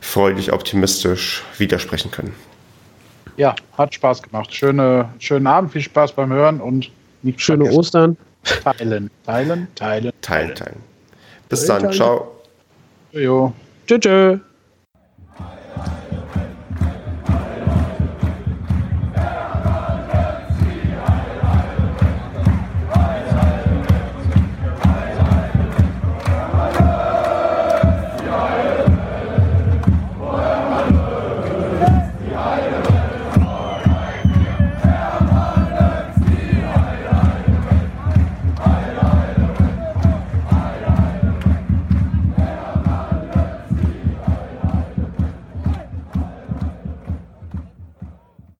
freudig optimistisch widersprechen können. Ja, hat Spaß gemacht. Schöne, schönen Abend, viel Spaß beim Hören und nicht schöne vergessen. Ostern. Teilen, teilen, teilen. Teilen, teilen. Bis dann, ciao. Jo. Tschüss.